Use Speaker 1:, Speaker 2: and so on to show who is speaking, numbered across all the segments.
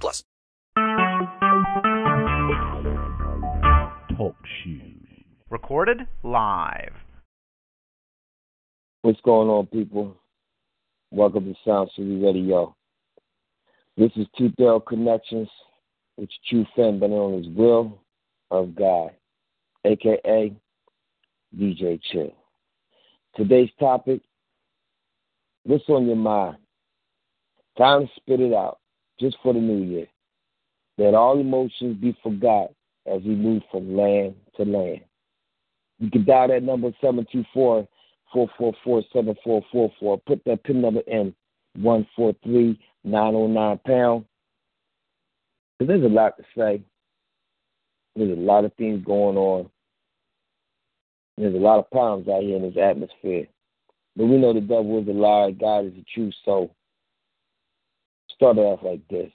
Speaker 1: plus.
Speaker 2: Talk shoes. Recorded live.
Speaker 3: What's going on, people? Welcome to Sound City Radio. This is Two Thorough Connections, which True Fan, but known as Will of God aka DJ Chill. Today's topic what's on your mind? Time to spit it out just for the new year. Let all emotions be forgot as we move from land to land. You can dial that number 724 444 7444. Put that PIN number in 143 909 pound. Because there's a lot to say. There's a lot of things going on. There's a lot of problems out here in this atmosphere. But we know the devil is a liar, God is the truth. So start it off like this.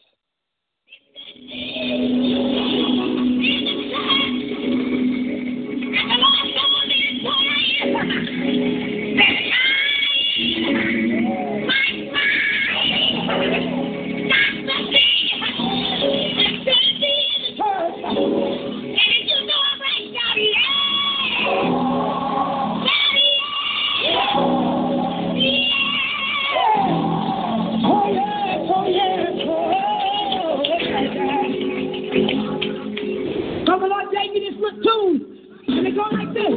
Speaker 3: platoon. And they go like this.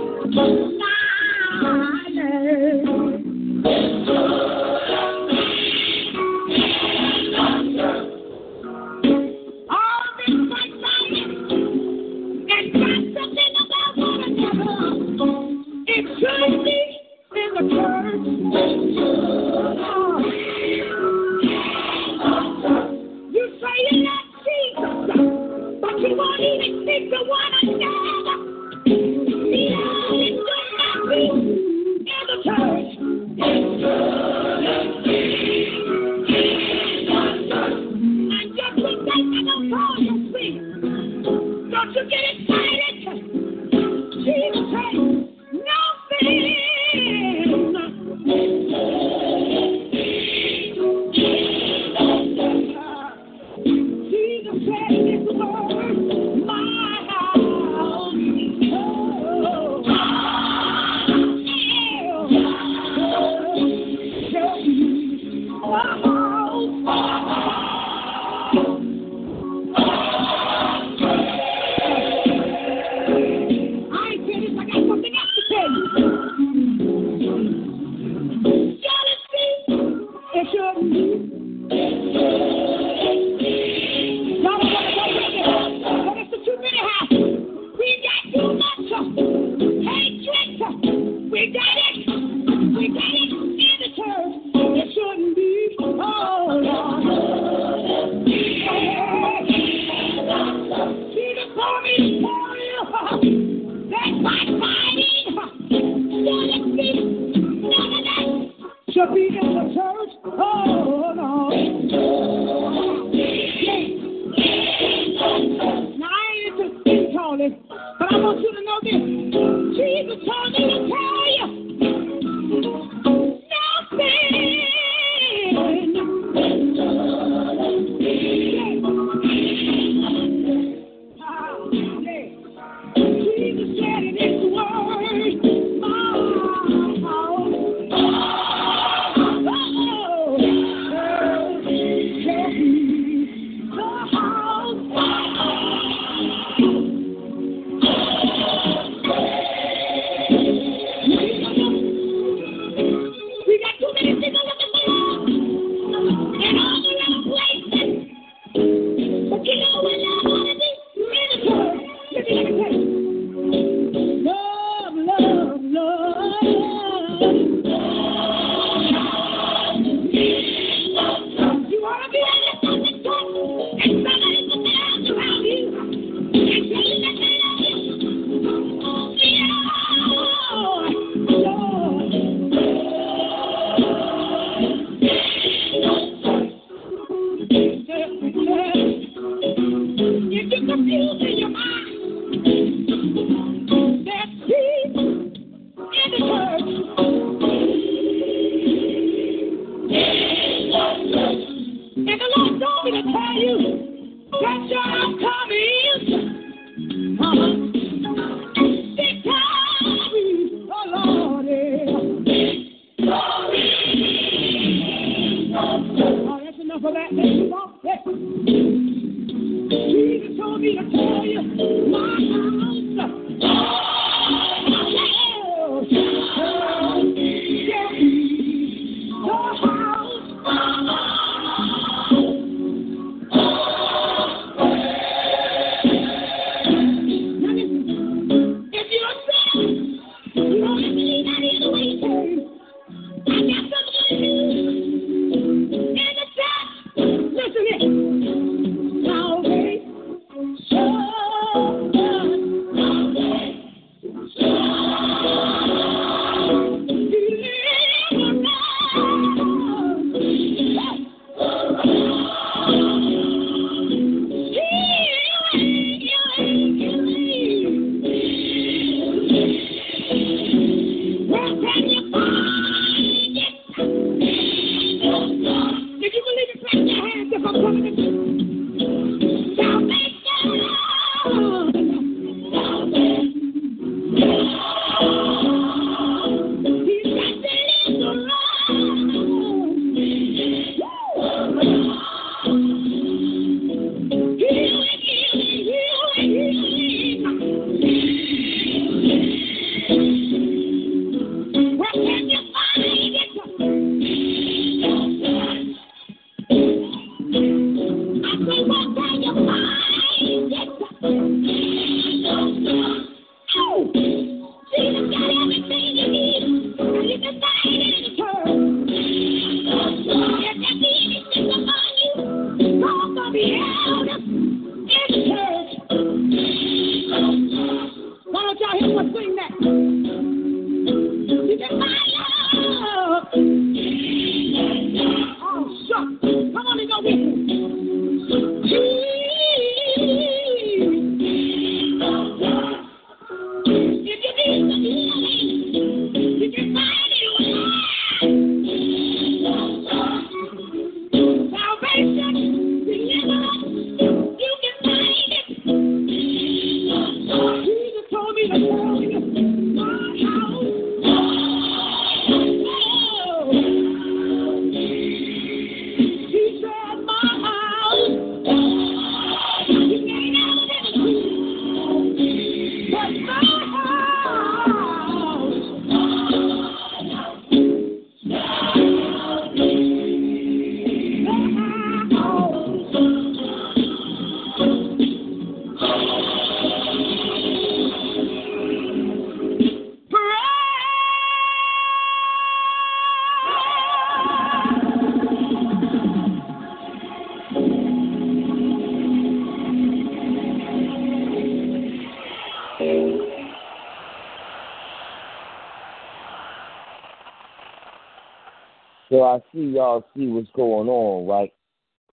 Speaker 3: Y'all see what's going on, right?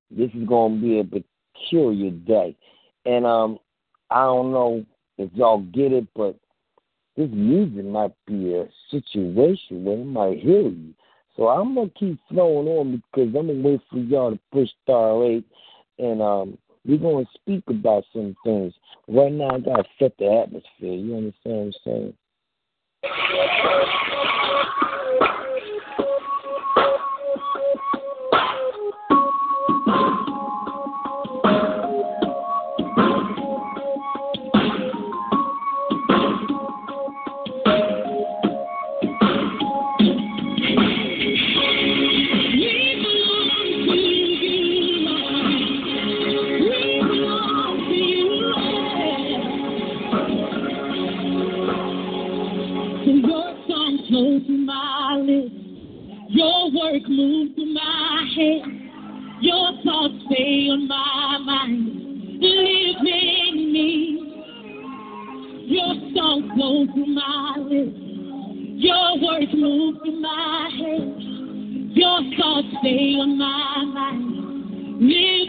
Speaker 3: This is gonna be a peculiar day. And um I don't know if y'all get it, but this music might be a situation where it might heal you. So I'm gonna keep flowing on because I'm gonna wait for y'all to push star eight and um we're gonna speak about some things. Right now I gotta set the atmosphere, you understand what I'm saying?
Speaker 4: Move through my head. Your thoughts stay on my mind. Living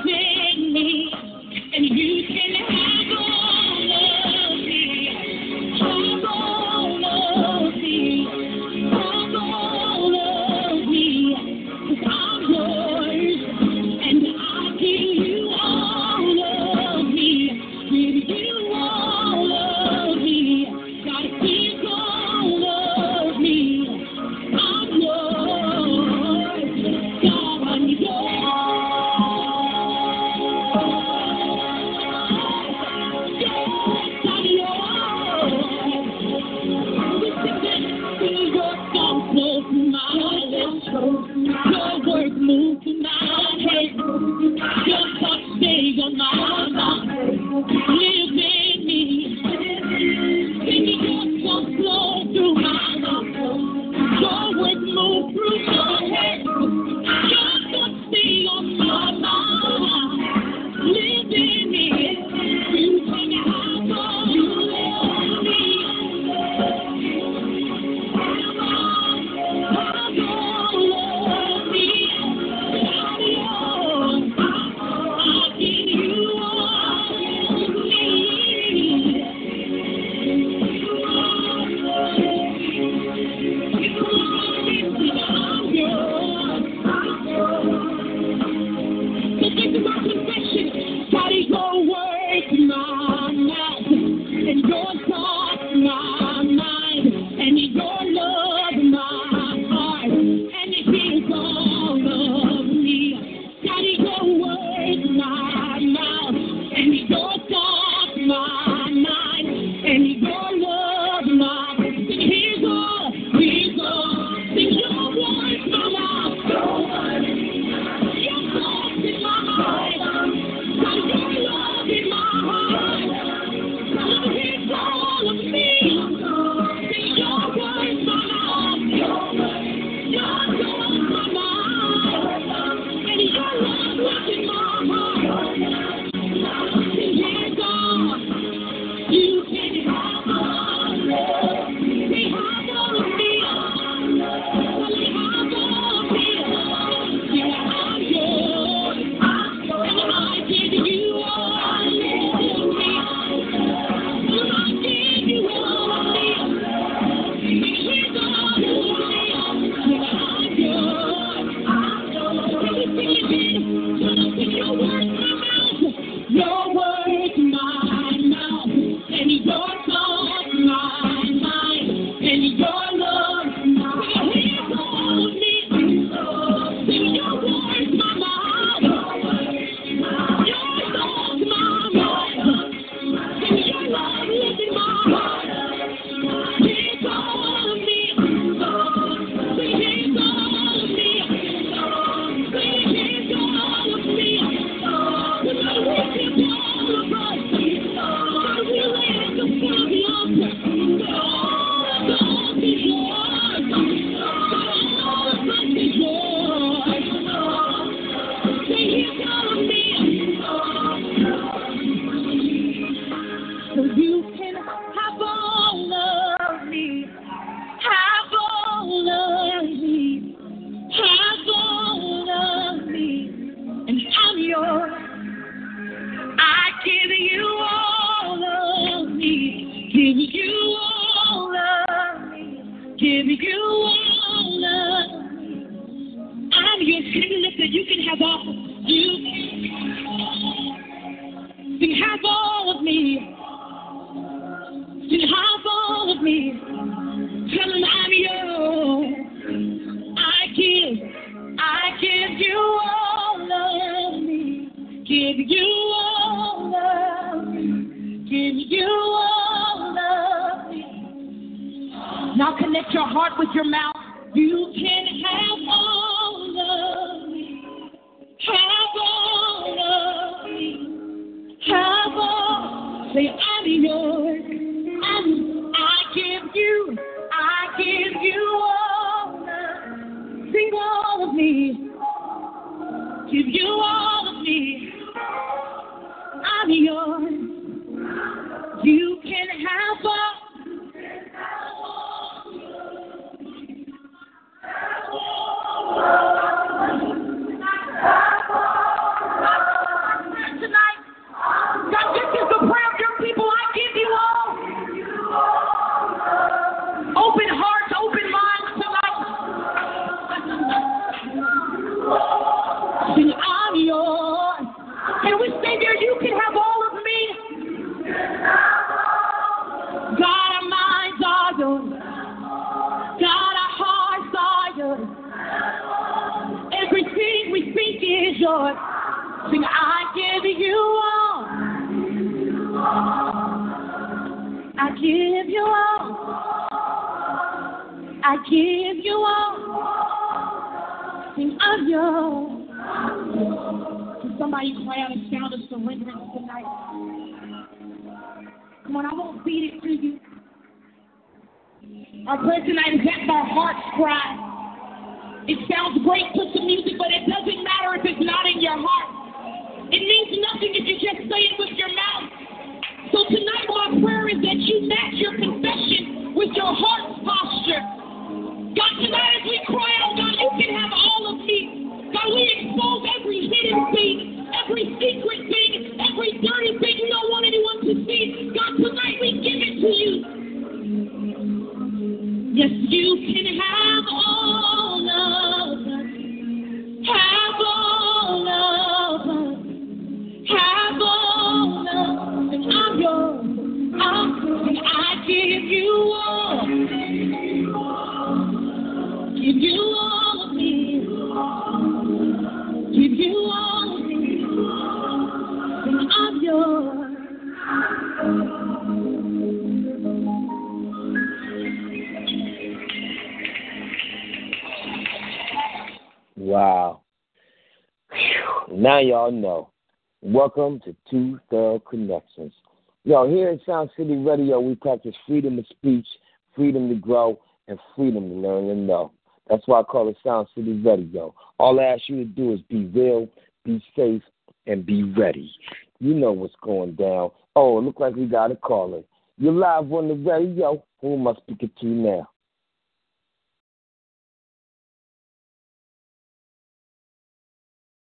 Speaker 5: Yo, here at Sound City Radio, we practice freedom of speech, freedom to grow, and freedom to learn and know. That's why I call it Sound City Radio. All I ask you to do is be real, be safe, and be ready. You know what's going down. Oh, it look like we got a caller. You're live on the radio. Who am I speaking to now?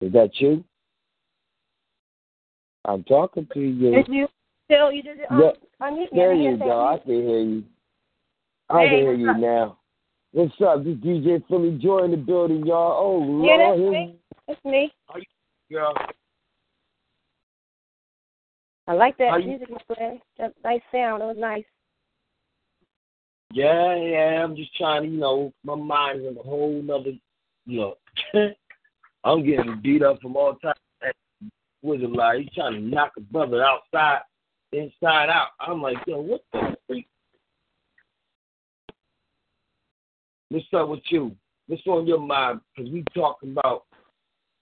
Speaker 5: Is that you? I'm talking to you.
Speaker 6: Did you still you did um,
Speaker 5: Yeah,
Speaker 6: unmute?
Speaker 5: There
Speaker 6: I didn't
Speaker 5: you
Speaker 6: hear
Speaker 5: go. I can hear you. I
Speaker 6: Hey,
Speaker 5: can hear you
Speaker 6: up?
Speaker 5: now. What's up? This DJ Philly Joy in the building, y'all. Oh,
Speaker 6: Yeah,
Speaker 5: Lord.
Speaker 6: that's me. That's me.
Speaker 5: Girl.
Speaker 6: I like that
Speaker 5: you-
Speaker 6: music, my friend. That nice sound. It was nice.
Speaker 5: Yeah, yeah. I'm just trying to, you know, my mind's in a whole nother look. I'm getting beat up from all types of wizard lie. He's trying to knock a brother outside, inside out. I'm like, yo, what the freak? What's up with you? What's on your mind? Because we talking about,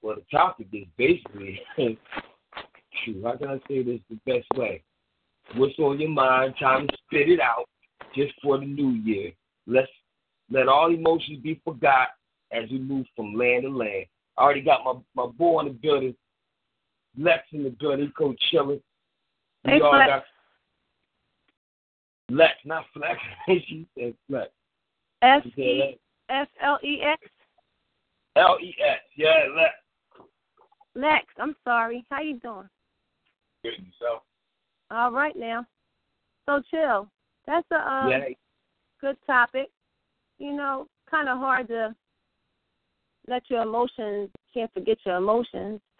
Speaker 5: well, the topic is basically, shoot, how can I say this the best way? What's on your mind? Time to spit it out just for the new year. Let's let all emotions be forgot as we move from land to land. I already got my, my boy in the building, Lex in the building, Coach
Speaker 6: Hey,
Speaker 5: We all
Speaker 6: Flex.
Speaker 5: got Lex, not Flex. she said Flex.
Speaker 6: S E. F L E X.
Speaker 5: L E S. Yeah, Lex.
Speaker 6: Lex. I'm sorry. How you doing?
Speaker 5: Good yourself.
Speaker 6: All right now. So chill. That's a um,
Speaker 5: yeah.
Speaker 6: good topic. You know, kind of hard to let your emotions. Can't forget your emotions.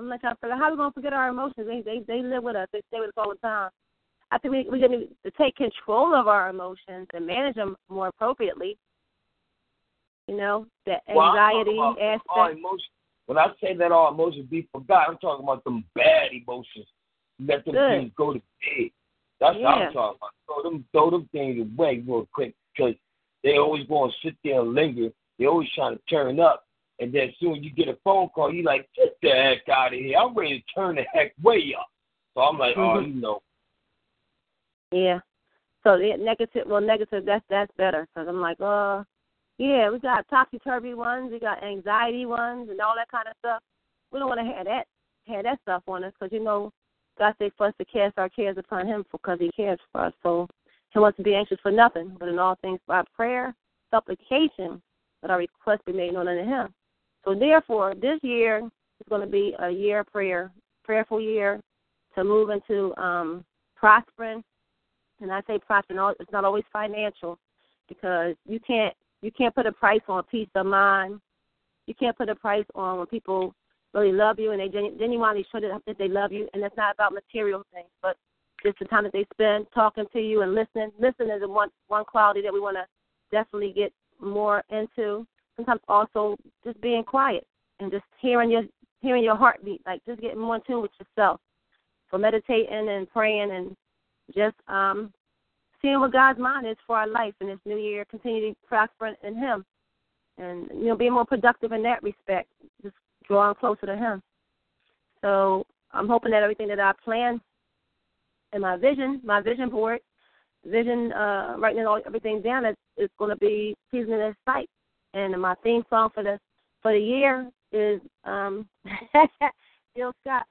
Speaker 6: I'm like, I feel like, how we gonna forget our emotions? They they they live with us. They stay with us all the time. I think we we need to take control of our emotions and manage them more appropriately. You know, the
Speaker 5: Well,
Speaker 6: anxiety
Speaker 5: all
Speaker 6: aspect.
Speaker 5: emotions. When I say that all emotions be forgot, I'm talking about them bad emotions. Let them
Speaker 6: Good.
Speaker 5: things go to bed. That's what I'm talking about. Throw them, throw them things away real quick because they always going to sit there and linger. They always trying to turn up. And then soon you get a phone call, you like, get the heck out of here. I'm ready to turn the heck way up. So I'm like, oh,
Speaker 6: Mhm.
Speaker 5: you know,
Speaker 6: Yeah. So the negative, well, negative. That's that's better because I'm like, uh, yeah, we got topsy turvy ones, we got anxiety ones, and all that kind of stuff. We don't want to have that have that stuff on us because you know God said for us to cast our cares upon Him for because He cares for us. So He wants to be anxious for nothing, but in all things by prayer, supplication, that our requests be made known unto Him. So therefore, this year is going to be a year of prayer, prayerful year to move into um, prospering and I say no, It's not always financial because you can't you can't put a price on peace of mind. You can't put a price on when people really love you and they genu- genuinely show that that they love you. And it's not about material things, but just the time that they spend talking to you and listening. Listening is one one quality that we want to definitely get more into. Sometimes also just being quiet and just hearing your hearing your heartbeat, like just getting more in tune with yourself. So meditating and praying and just um seeing what God's mind is for our life in this new year, continue to prosper in Him, and you know being more productive in that respect, just drawing closer to Him. So I'm hoping that everything that I plan and my vision, my vision board, vision, uh, writing all everything down is going to be pleasing in His sight. And my theme song for the for the year is um, Jill Scott,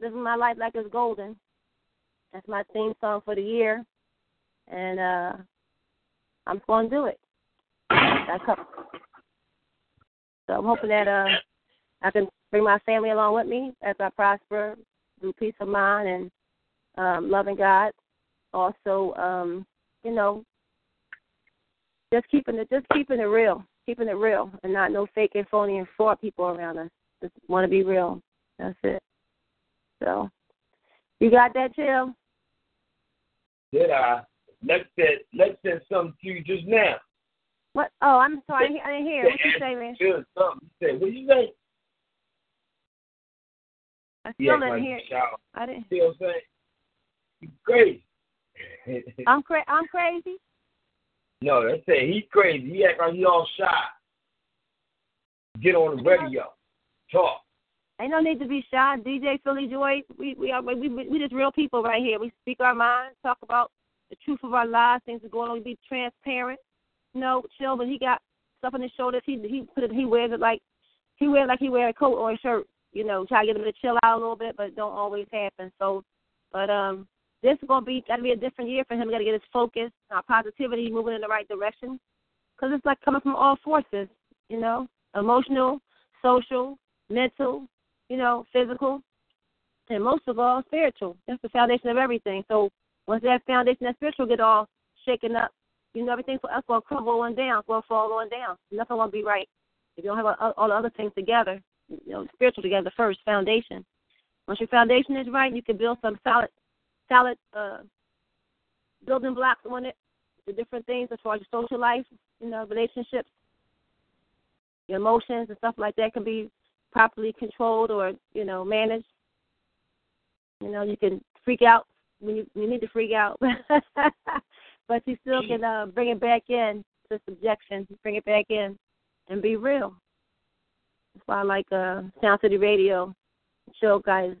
Speaker 6: "Living My Life Like It's Golden." That's my theme song for the year, and uh, I'm going to do it. That's up. So I'm hoping that uh, I can bring my family along with me as I prosper through peace of mind and um, loving God. Also, um, you know, just keeping it, just keeping it real, keeping it real, and not no fake and phony and fraud people around us. Just want to be real. That's it. So, you got that, Jim?
Speaker 5: Did I? Let's said let's said something to you just now.
Speaker 6: What? Oh, I'm sorry. I didn't- I didn't hear. What you say, man?
Speaker 5: Sure, something. You said, what you say?
Speaker 6: I
Speaker 5: Yeah,
Speaker 6: still didn't
Speaker 5: like
Speaker 6: hear.
Speaker 5: shout.
Speaker 6: I didn't.
Speaker 5: See what I'm saying? You crazy.
Speaker 6: I'm cra- I'm crazy.
Speaker 5: No, they say he's crazy. He act like he all shy. Get on the radio. Talk.
Speaker 6: Ain't no need to be shy. DJ Philly Joy, we we are we we, we just real people right here. We speak our minds, talk about the truth of our lives, things that going on. We be transparent. You know, chill. But he got stuff on his shoulders. He he put it. He wears it like he wears like he wear a coat or a shirt. You know, try to get him to chill out a little bit, but it don't always happen. So, but um, this is gonna be gotta be a different year for him. Got to get his focus, our positivity, moving in the right direction. Cause it's like coming from all forces. You know, emotional, social, mental, you know, physical, and most of all, spiritual. That's the foundation of everything. So once that foundation, that spiritual, get all shaken up, you know, everything for us will crumble on down, it's will fall on down. Nothing will be right if you don't have all all the other things together. You know, spiritual together first, foundation. Once your foundation is right, you can build some solid, solid uh, building blocks on it. The different things as far as your social life, you know, relationships, your emotions and stuff like that can be properly controlled or you know managed. You know, you can freak out when you you need to freak out, but you still can uh, bring it back in to subjection, bring it back in, and be real. That's why I like uh, Sound City Radio. Show guys,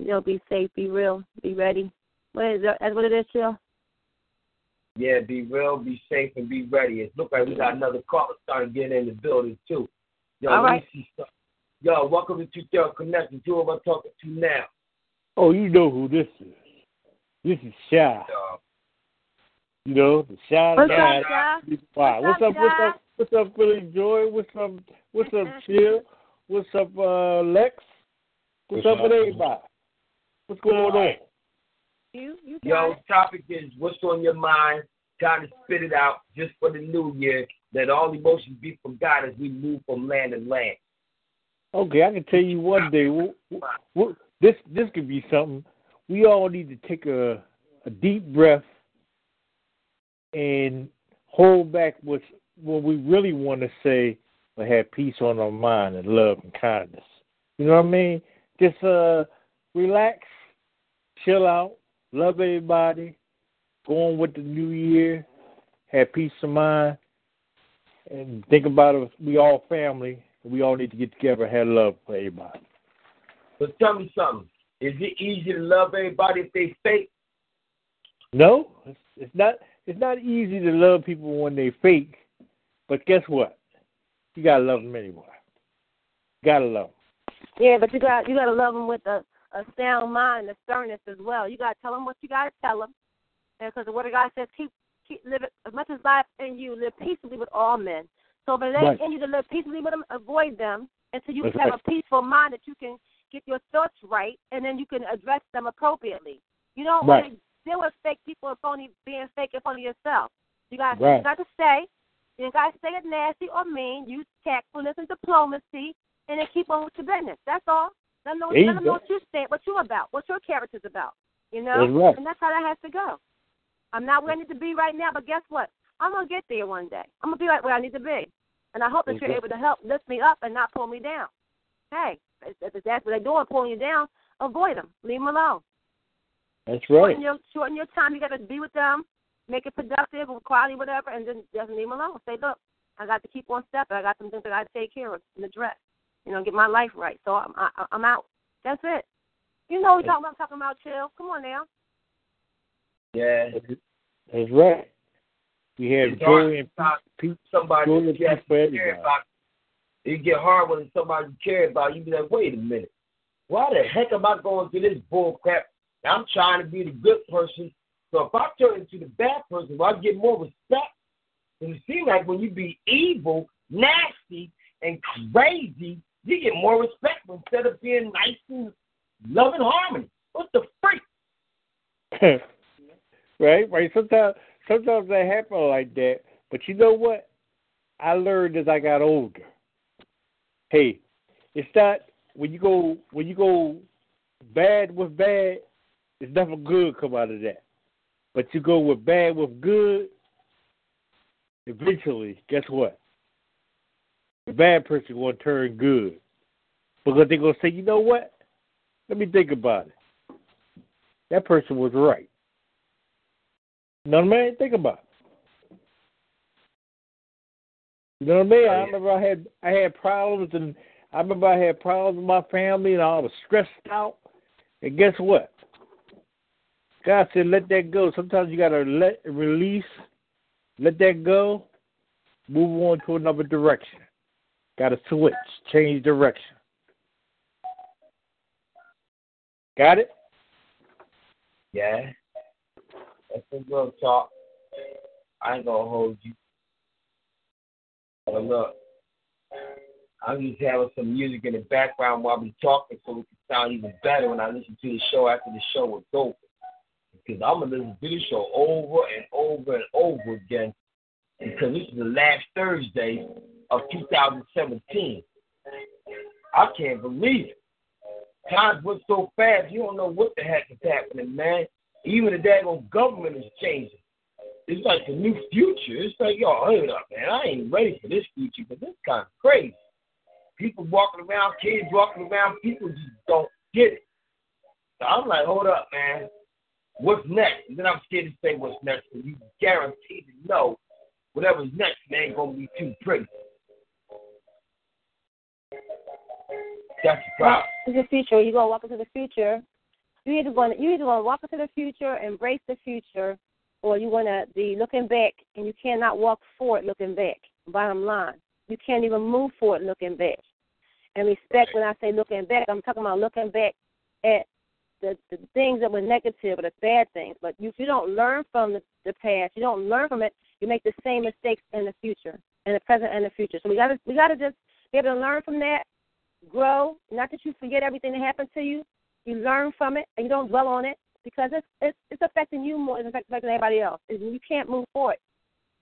Speaker 6: you know, be safe, be real, be ready. What is that? That's what it is, Chill.
Speaker 5: Yeah, be real, be safe, and be ready. It look like we got another caller starting getting in the building too. Yo,
Speaker 6: All
Speaker 5: let
Speaker 6: right.
Speaker 5: me see something. Yo, welcome to Two Tail Connection. Who am I talking to now?
Speaker 7: Oh, you know who this is. This is Shy.
Speaker 5: Yo,
Speaker 7: You know, the Shy
Speaker 6: What's
Speaker 7: guy.
Speaker 6: up, Shy?
Speaker 7: Why?
Speaker 6: What's
Speaker 7: What's
Speaker 6: up,
Speaker 7: up? What's up? What's up, Philly Joy? What's up? What's up, Chill? What's up, uh, Lex? What's,
Speaker 5: What's
Speaker 7: up with
Speaker 5: up?
Speaker 7: everybody? What's going on?
Speaker 6: You, you
Speaker 5: yo, topic is what's on your mind. Kind to spit it out just for the new year. Let all emotions be forgot as we move from land to land.
Speaker 7: Okay, I can tell you one day. w- w- w- This this could be something. We all need to take a a deep breath and hold back what what we really want to say, but have peace on our mind and love and kindness. You know what I mean? Just uh, relax, chill out, love everybody, go on with the new year, have peace of mind, and think about it. We all family. We all need to get together and have love for everybody.
Speaker 5: But tell me something. Is it easy to love everybody if they fake?
Speaker 7: No, it's, it's not. It's not easy to love people when they fake, but guess what? You gotta love them anyway. Gotta love them.
Speaker 6: Yeah, but you got you got to love them with a a sound mind, a sternness as well. You got to tell them what you got to tell them, because the word of God says, "Keep keep live as much as life in you, live peaceably with all men." So if it ain't
Speaker 7: Right.
Speaker 6: in you to live peaceably with them, avoid them until you
Speaker 7: That's
Speaker 6: have
Speaker 7: right.
Speaker 6: a peaceful mind that you can get your thoughts right, and then you can address them appropriately. You don't
Speaker 7: Right.
Speaker 6: want to deal with fake people and phony being fake in front of yourself. You got
Speaker 7: Right.
Speaker 6: you got to say. You got to say it nasty or mean. Use tactfulness and diplomacy, and then keep on with your business. That's all. Let them know, let them know what you stand, what you about, what your character's about. You know,
Speaker 7: That's right.
Speaker 6: and that's how that has to go. I'm not where I need to be right now, but guess what? I'm gonna get there one day. I'm gonna be right where I need to be, and I hope that you're able to help lift me up and not pull me down. Hey, if that's what they're doing, pulling you down, avoid them. Leave them alone.
Speaker 7: That's right.
Speaker 6: Shorten your shorten your time. You got to be with them, make it productive quality, whatever, and then just leave them alone. Say, look, I got to keep on stepping. I got some things that I got to take care of and address. You know, get my life right. So I'm I, I'm out. That's it. You know what I'm talking about? Talking about chill. Come on now.
Speaker 5: Yeah.
Speaker 7: That's right. We have joy and peace,
Speaker 5: somebody you care
Speaker 7: for
Speaker 5: care
Speaker 7: everybody.
Speaker 5: about. It get hard when somebody you care about. You be like, wait a minute, why the heck am I going through this bull crap? I'm trying to be the good person. So if I turn into the bad person, will I get more respect? And it seems like when you be evil, nasty, and crazy, you get more respect instead of being nice and loving harmony. What the freak?
Speaker 7: right, right. Sometimes, sometimes that happen like that. But you know what? I learned as I got older. Hey, it's not when you go when you go bad with bad. There's nothing good come out of that. But you go with bad with good. Eventually, guess what? The bad person gonna turn good because they're gonna say, you know what? Let me think about it. That person was right. You know what I mean? Think about it. You know what I mean? I remember I had I had problems and I remember I had problems with my family and I was stressed out. And guess what? God said, let that go. Sometimes you gotta let release, let that go, move on to another direction. Gotta switch, change direction. Got it?
Speaker 5: Yeah. That's some real talk. I ain't gonna hold you. But look, I'm just having some music in the background while we talking so we can sound even better when I listen to the show after the show is over. Because I'm gonna listen to the show over and over and over again because this is the last Thursday of 2017. I can't believe it. Times went so fast, you don't know what the heck is happening, man. Even the daggone government is changing. It's like the new future. It's like, yo, hold up, man. I ain't ready for this future, but this kind of crazy. People walking around, kids walking around, people just don't get it. So I'm like, hold up, man. What's next? And then I'm scared to say what's next, because you guaranteed to know whatever's next, man, gonna be too pretty. That's.
Speaker 6: It's the future. You gonna walk into the future. You either gonna you either gonna walk into the future, embrace the future, or you gonna be looking back and you cannot walk forward looking back. Bottom line, you can't even move forward looking back. And respect when I say looking back, I'm talking about looking back at the, the things that were negative or the bad things. But if you don't learn from the, the past, you don't learn from it, you make the same mistakes in the future, in the present and the future. So we gotta we gotta just be able to learn from that, grow. Not that you forget everything that happened to you. You learn from it and you don't dwell on it because it's it's, it's affecting you more than it's affecting anybody else. And you can't move forward.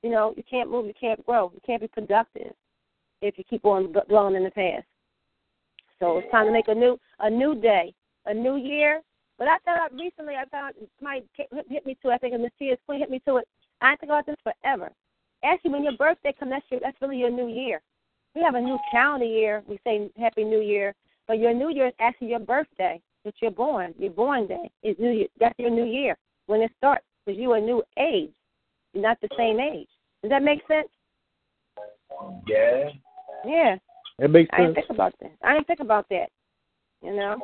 Speaker 6: You know, you can't move, you can't grow, you can't be productive if you keep on dwelling in the past. So it's time to make a new a new day, a new year. But I thought recently I found somebody hit me to. I think Miss Tia's Queen hit me to it. I think about this forever. Actually, when your birthday comes, that's your, that's really your new year. We have a new calendar year. We say Happy New Year, but your new year is actually your birthday. That you're born, your born day is new. Year. That's your new year when it starts because you're a new age. You're not the same age. Does that make sense?
Speaker 5: Yeah.
Speaker 6: Yeah.
Speaker 7: It makes sense.
Speaker 6: I didn't think about that. I didn't think about that. You know,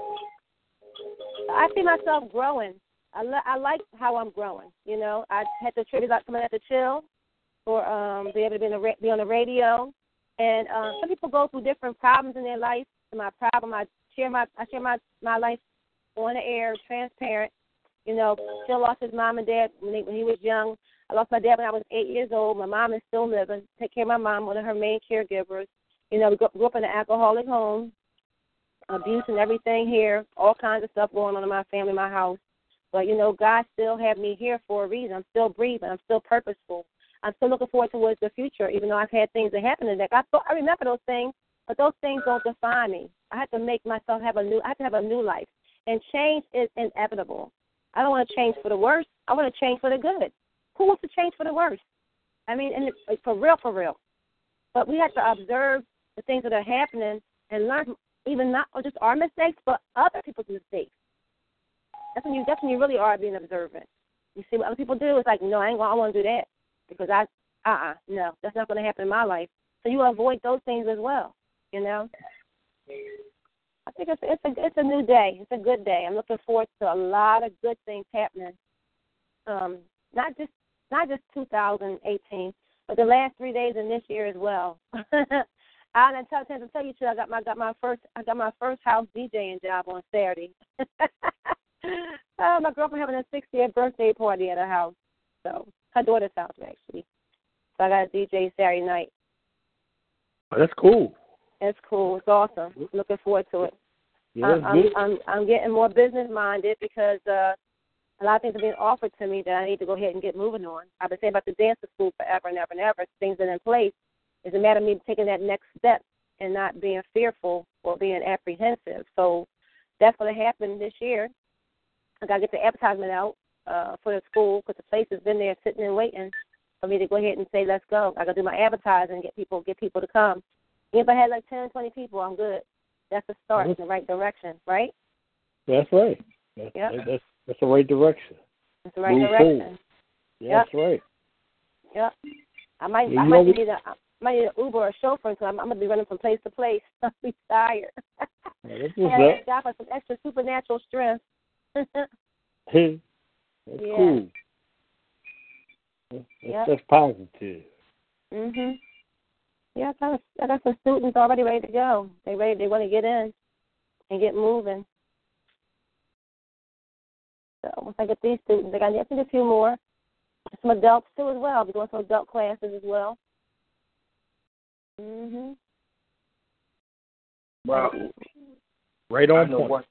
Speaker 6: I see myself growing. I li- I like how I'm growing. You know, I had to tribute out coming at the chill for um be able to be, in the ra- be on the radio, and uh, some people go through different problems in their life. My problem, I share my I share my my life on the air, transparent. You know, still lost his mom and dad when he, when he was young. I lost my dad when I was eight years old. My mom is still living. Take care of my mom, one of her main caregivers. You know, we grew up in an alcoholic home, abuse and everything here, all kinds of stuff going on in my family, my house. But you know, God still had me here for a reason. I'm still breathing. I'm still purposeful. I'm still looking forward towards the future, even though I've had things that happened in that. I thought I remember those things, but those things don't define me. I have to make myself have a new. I have to have a new life, and change is inevitable. I don't want to change for the worse. I want to change for the good. Who wants to change for the worse? I mean, and for real, for real. But we have to observe the things that are happening and learn even not just our mistakes, but other people's mistakes. That's when you that's when you really are being observant. You see what other people do. It's like, no, I ain't gonna I want to do that because I, uh, uh no, that's not going to happen in my life. So you avoid those things as well. You know. I think it's it's a it's a new day. It's a good day. I'm looking forward to a lot of good things happening um, not just not just 2018, but the last three days in this year as well. I and tell to tell you too, I got my got my first I got my first house DJing job on Saturday. oh, my girlfriend having a 60th birthday party at her house, so her daughter's house actually. So I got a DJ Saturday night.
Speaker 7: Oh, that's cool.
Speaker 6: It's cool. It's awesome. Looking forward to it.
Speaker 7: Yeah,
Speaker 6: I'm, I'm. I'm I'm getting more business minded because uh, a lot of things are being offered to me that I need to go ahead and get moving on. I've been saying about the dancer school forever and ever and ever. Things are in place. It's a matter of me taking that next step and not being fearful or being apprehensive. So that's going to happen this year. I got to get the advertisement out uh, for the school because the place has been there sitting and waiting for me to go ahead and say, let's go. I got to do my advertising get people get people to come. If I had like 10, 20 people, I'm good. That's a start in the right direction, right?
Speaker 7: That's right. That's,
Speaker 6: Yep.
Speaker 7: that's that's the right direction.
Speaker 6: That's the right
Speaker 7: Move
Speaker 6: direction.
Speaker 7: forward. Yeah, That's right.
Speaker 6: Yep. I might
Speaker 7: Yeah,
Speaker 6: I might need a I might need an Uber or a chauffeur because I'm, I'm gonna be running from place to place. I'm be tired.
Speaker 7: Yeah, that's
Speaker 6: I
Speaker 7: what's up.
Speaker 6: get job some extra supernatural strength.
Speaker 7: Hey, that's
Speaker 6: Yeah.
Speaker 7: cool. That's,
Speaker 6: Yep.
Speaker 7: that's positive.
Speaker 6: mhm. Yeah, I got I got some students already ready to go. They ready. They want to get in and get moving. So once I get these students, I got I think a few more. Some adults too as well. I'll be doing some adult classes as well. Mhm.
Speaker 5: Well,
Speaker 7: Right
Speaker 5: I
Speaker 7: on
Speaker 5: know
Speaker 7: point.
Speaker 5: what.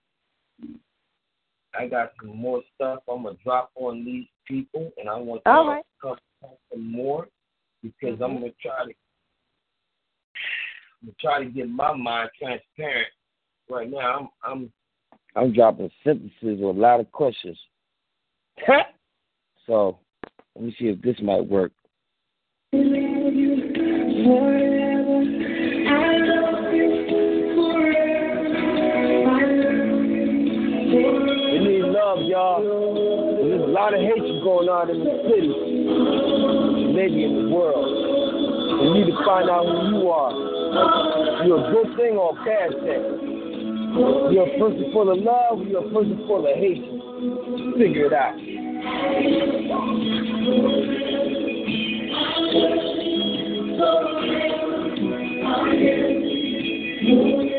Speaker 5: I got some more stuff I'm gonna drop on these people, and I want
Speaker 6: All
Speaker 5: y'all
Speaker 6: right.
Speaker 5: to come back some more because I'm mm-hmm. gonna try to I'm gonna try to get my mind transparent. Right now, I'm I'm I'm dropping sentences with a lot of questions. so let me see if this might work. lot of hatred going on in the city, maybe in the world. You need to find out who you are. You're a good thing or a bad thing. You're a person full of love, you're a person full of hatred. Figure it out.
Speaker 8: Thank you.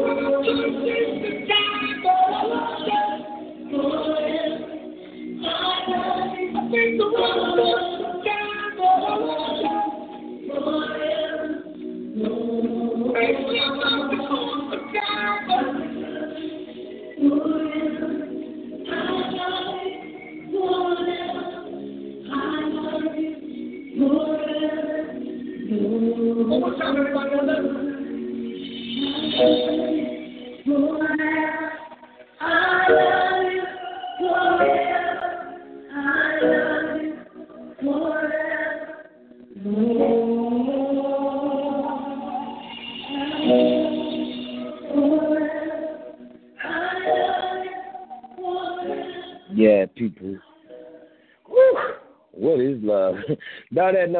Speaker 8: Forever,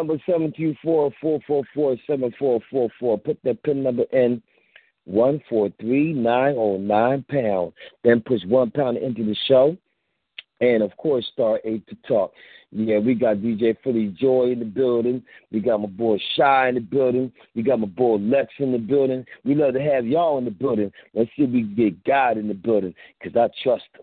Speaker 8: number 724-444-7444. Put that pin number in 143909 pound. Then push one pound into the show. And of course, star eight to talk. Yeah, we got DJ Philly Joy in the building. We got my boy Shy in the building. We got my boy Lex in the building. We love to have y'all in the building. Let's see if we can get God in the building, because I trust him.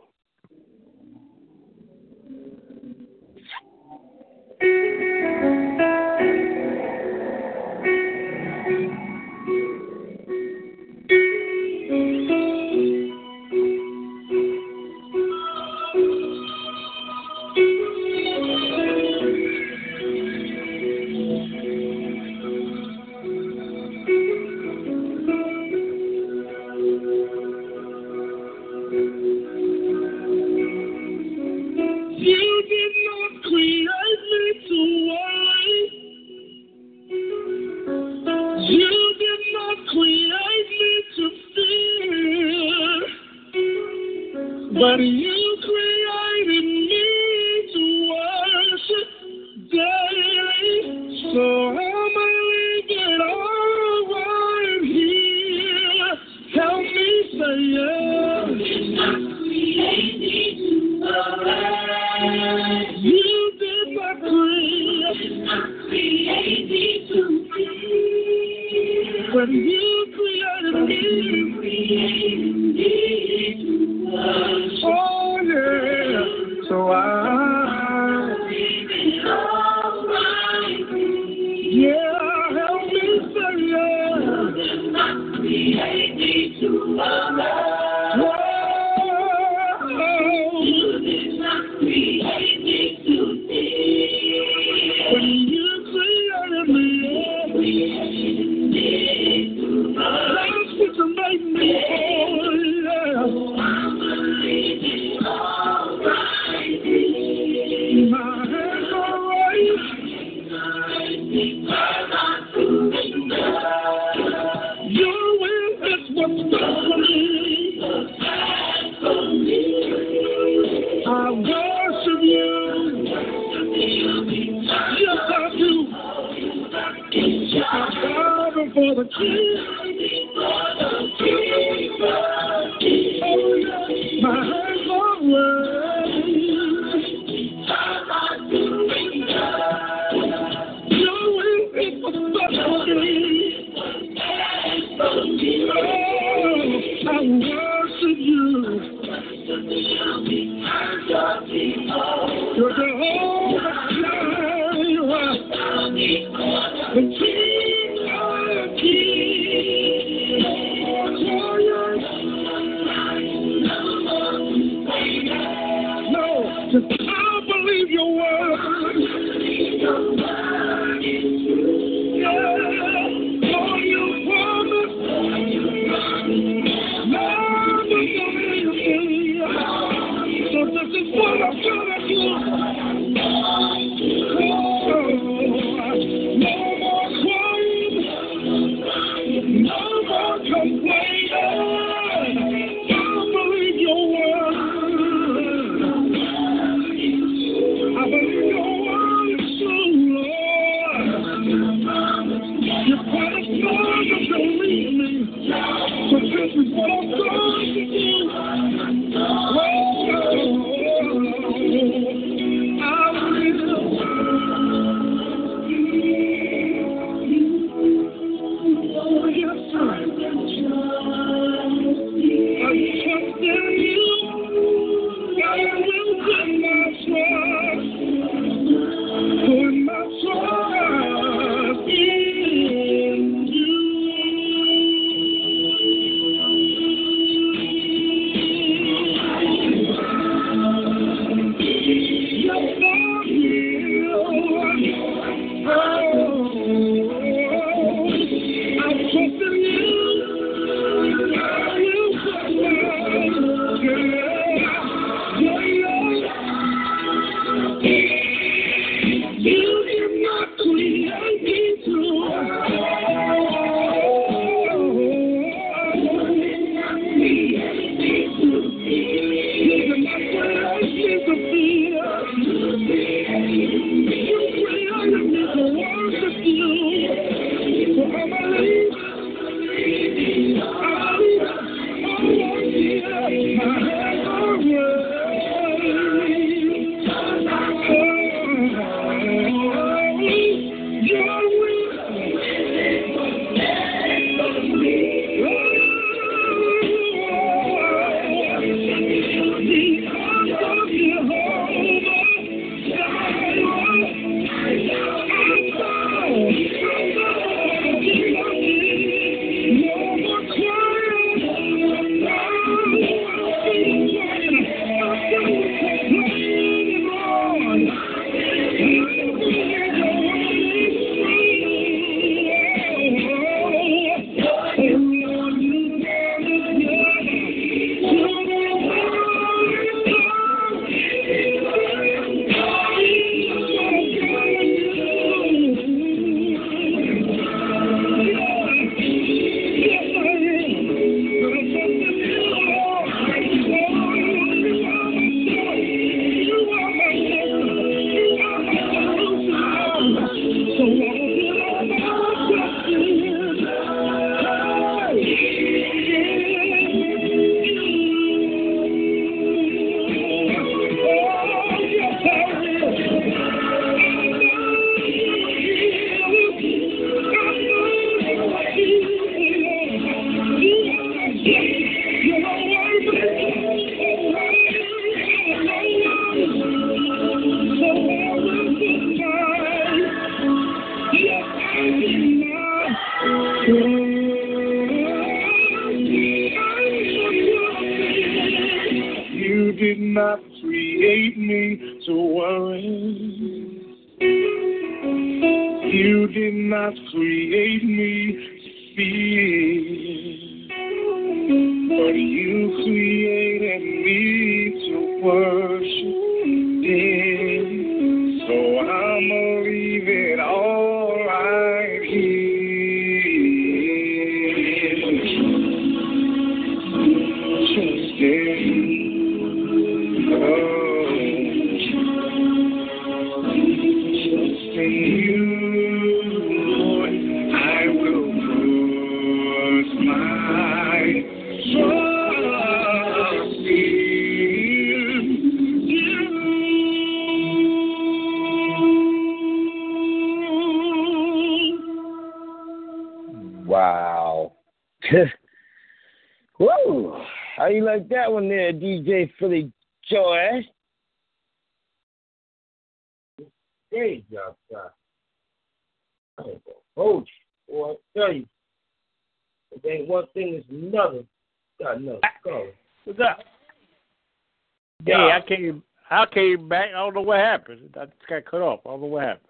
Speaker 7: Know what happened. I just got cut off. I don't know what happened.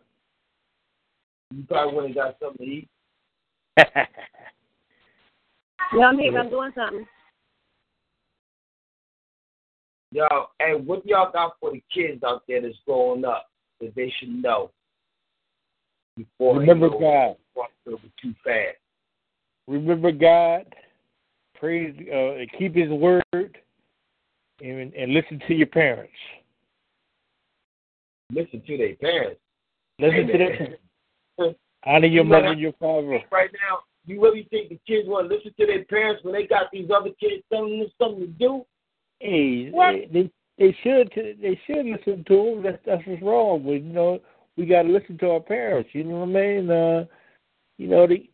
Speaker 9: You probably went and got something to eat.
Speaker 6: Yeah, I'm here. I'm doing something.
Speaker 9: Yo, hey, what y'all got for the kids out there that's growing up that they should know before
Speaker 7: Remember
Speaker 9: they
Speaker 7: God.
Speaker 9: go over too fast?
Speaker 7: Remember God. Praise. Uh, keep His word. And, and listen to your parents.
Speaker 9: Listen to their parents.
Speaker 7: Listen to
Speaker 9: Amen.
Speaker 7: their honor your
Speaker 9: You
Speaker 7: mother and your father.
Speaker 9: Right now, you really think the kids want to listen to their parents when they got these other kids telling them something to do?
Speaker 7: Hey,
Speaker 9: What?
Speaker 7: they they should they should listen to them. That's that's what's wrong. But you know, we got to listen to our parents. You know what I mean? Uh, you know, they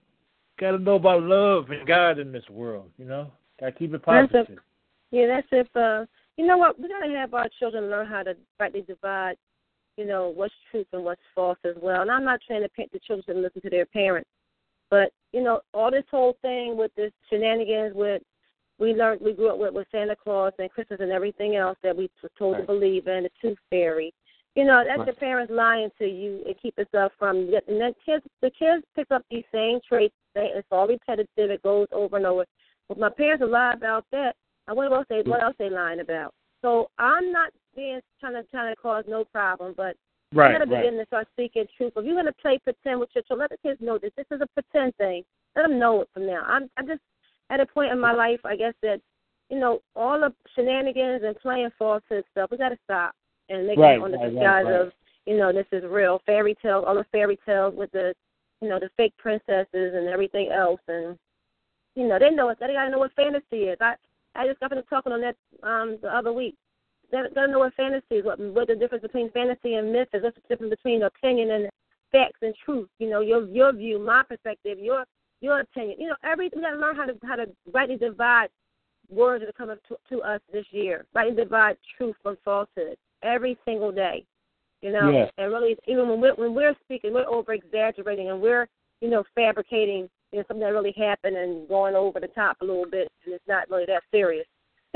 Speaker 7: got to know about love and God in this world. You know, got to keep it
Speaker 6: That's
Speaker 7: positive.
Speaker 6: Yeah, that's if uh you know what, we gotta have our children learn how to rightly divide, you know, what's truth and what's false as well. And I'm not trying to paint the children to listen to their parents. But, you know, all this whole thing with this shenanigans with we learned we grew up with with Santa Claus and Christmas and everything else that we were told to believe in, the tooth fairy. You know, that's
Speaker 7: Right.
Speaker 6: your parents lying to you and keep us up from and then kids the kids pick up these same traits. They, it's all repetitive, it goes over and over. If my parents are lie about that, I wonder what else they what mm. else they lying about? So I'm not being trying to trying to cause no problem, but
Speaker 7: Right,
Speaker 6: you gotta
Speaker 7: right.
Speaker 6: begin to start speaking truth. If you're gonna play pretend with your children, let the kids know this. This is a pretend thing. Let them know it from now. I'm I'm just at a point in my life, I guess that you know all the shenanigans and playing false and stuff. We gotta stop and make
Speaker 7: Right,
Speaker 6: it on the
Speaker 7: right,
Speaker 6: disguise
Speaker 7: right.
Speaker 6: of you know this is real fairy tales, all the fairy tales with the you know the fake princesses and everything else, and you know they know it. They gotta know what fantasy is. I I just got finished talking on that um the other week. They gotta know what fantasy is. What what the difference between fantasy and myth is. What's the difference between opinion and facts and truth? You know your your view, my perspective, your your opinion. You know every we gotta learn how to how to rightly divide words that are coming to, to us this year. Rightly divide truth from falsehood every single day. You know,
Speaker 7: Yes.
Speaker 6: and really even when we're when we're speaking, we're over exaggerating and we're you know fabricating you know, something that really happened and going over the top a little bit, and it's not really that serious.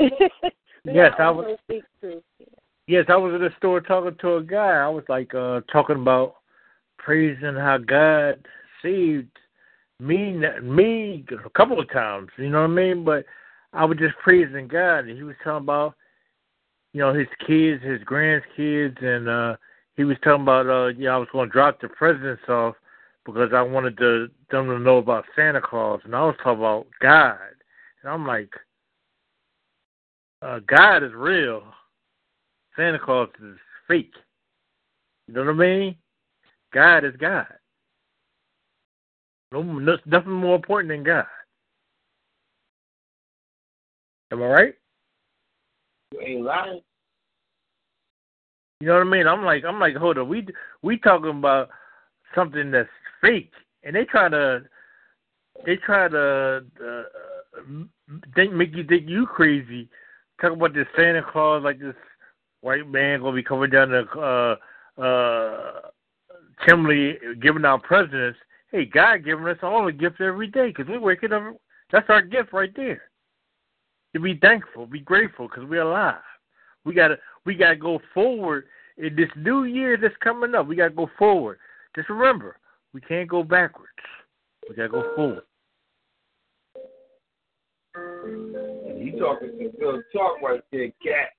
Speaker 7: Yes, I was-. Yes, I was in the store talking to a guy. I was like uh talking about praising how God saved me me a couple of times, you know what I mean? But I was just praising God and he was talking about you know, his kids, his grandkids and uh he was talking about uh yeah, I was gonna drop the presents off because I wanted to them to know about Santa Claus and I was talking about God. And I'm like uh God is real. Santa Claus is fake. You know what I mean? God is God. No, no nothing more important than God. Am I right?
Speaker 9: You ain't lying.
Speaker 7: You know what I mean? I'm like, I'm like, hold on, we we talking about something that's fake, and they try to, they try to uh, think make you think you crazy. Talk about this Santa Claus like this white man gonna be coming down the uh, uh, chimney giving out presents. Hey, God giving us all a gift every day because we're waking up. That's our gift right there. To be thankful, be grateful because we're alive. We gotta we gotta go forward in this new year that's coming up, we gotta go forward. Just remember, we can't go backwards. We gotta go forward.
Speaker 5: Talking some good talk right there, cat.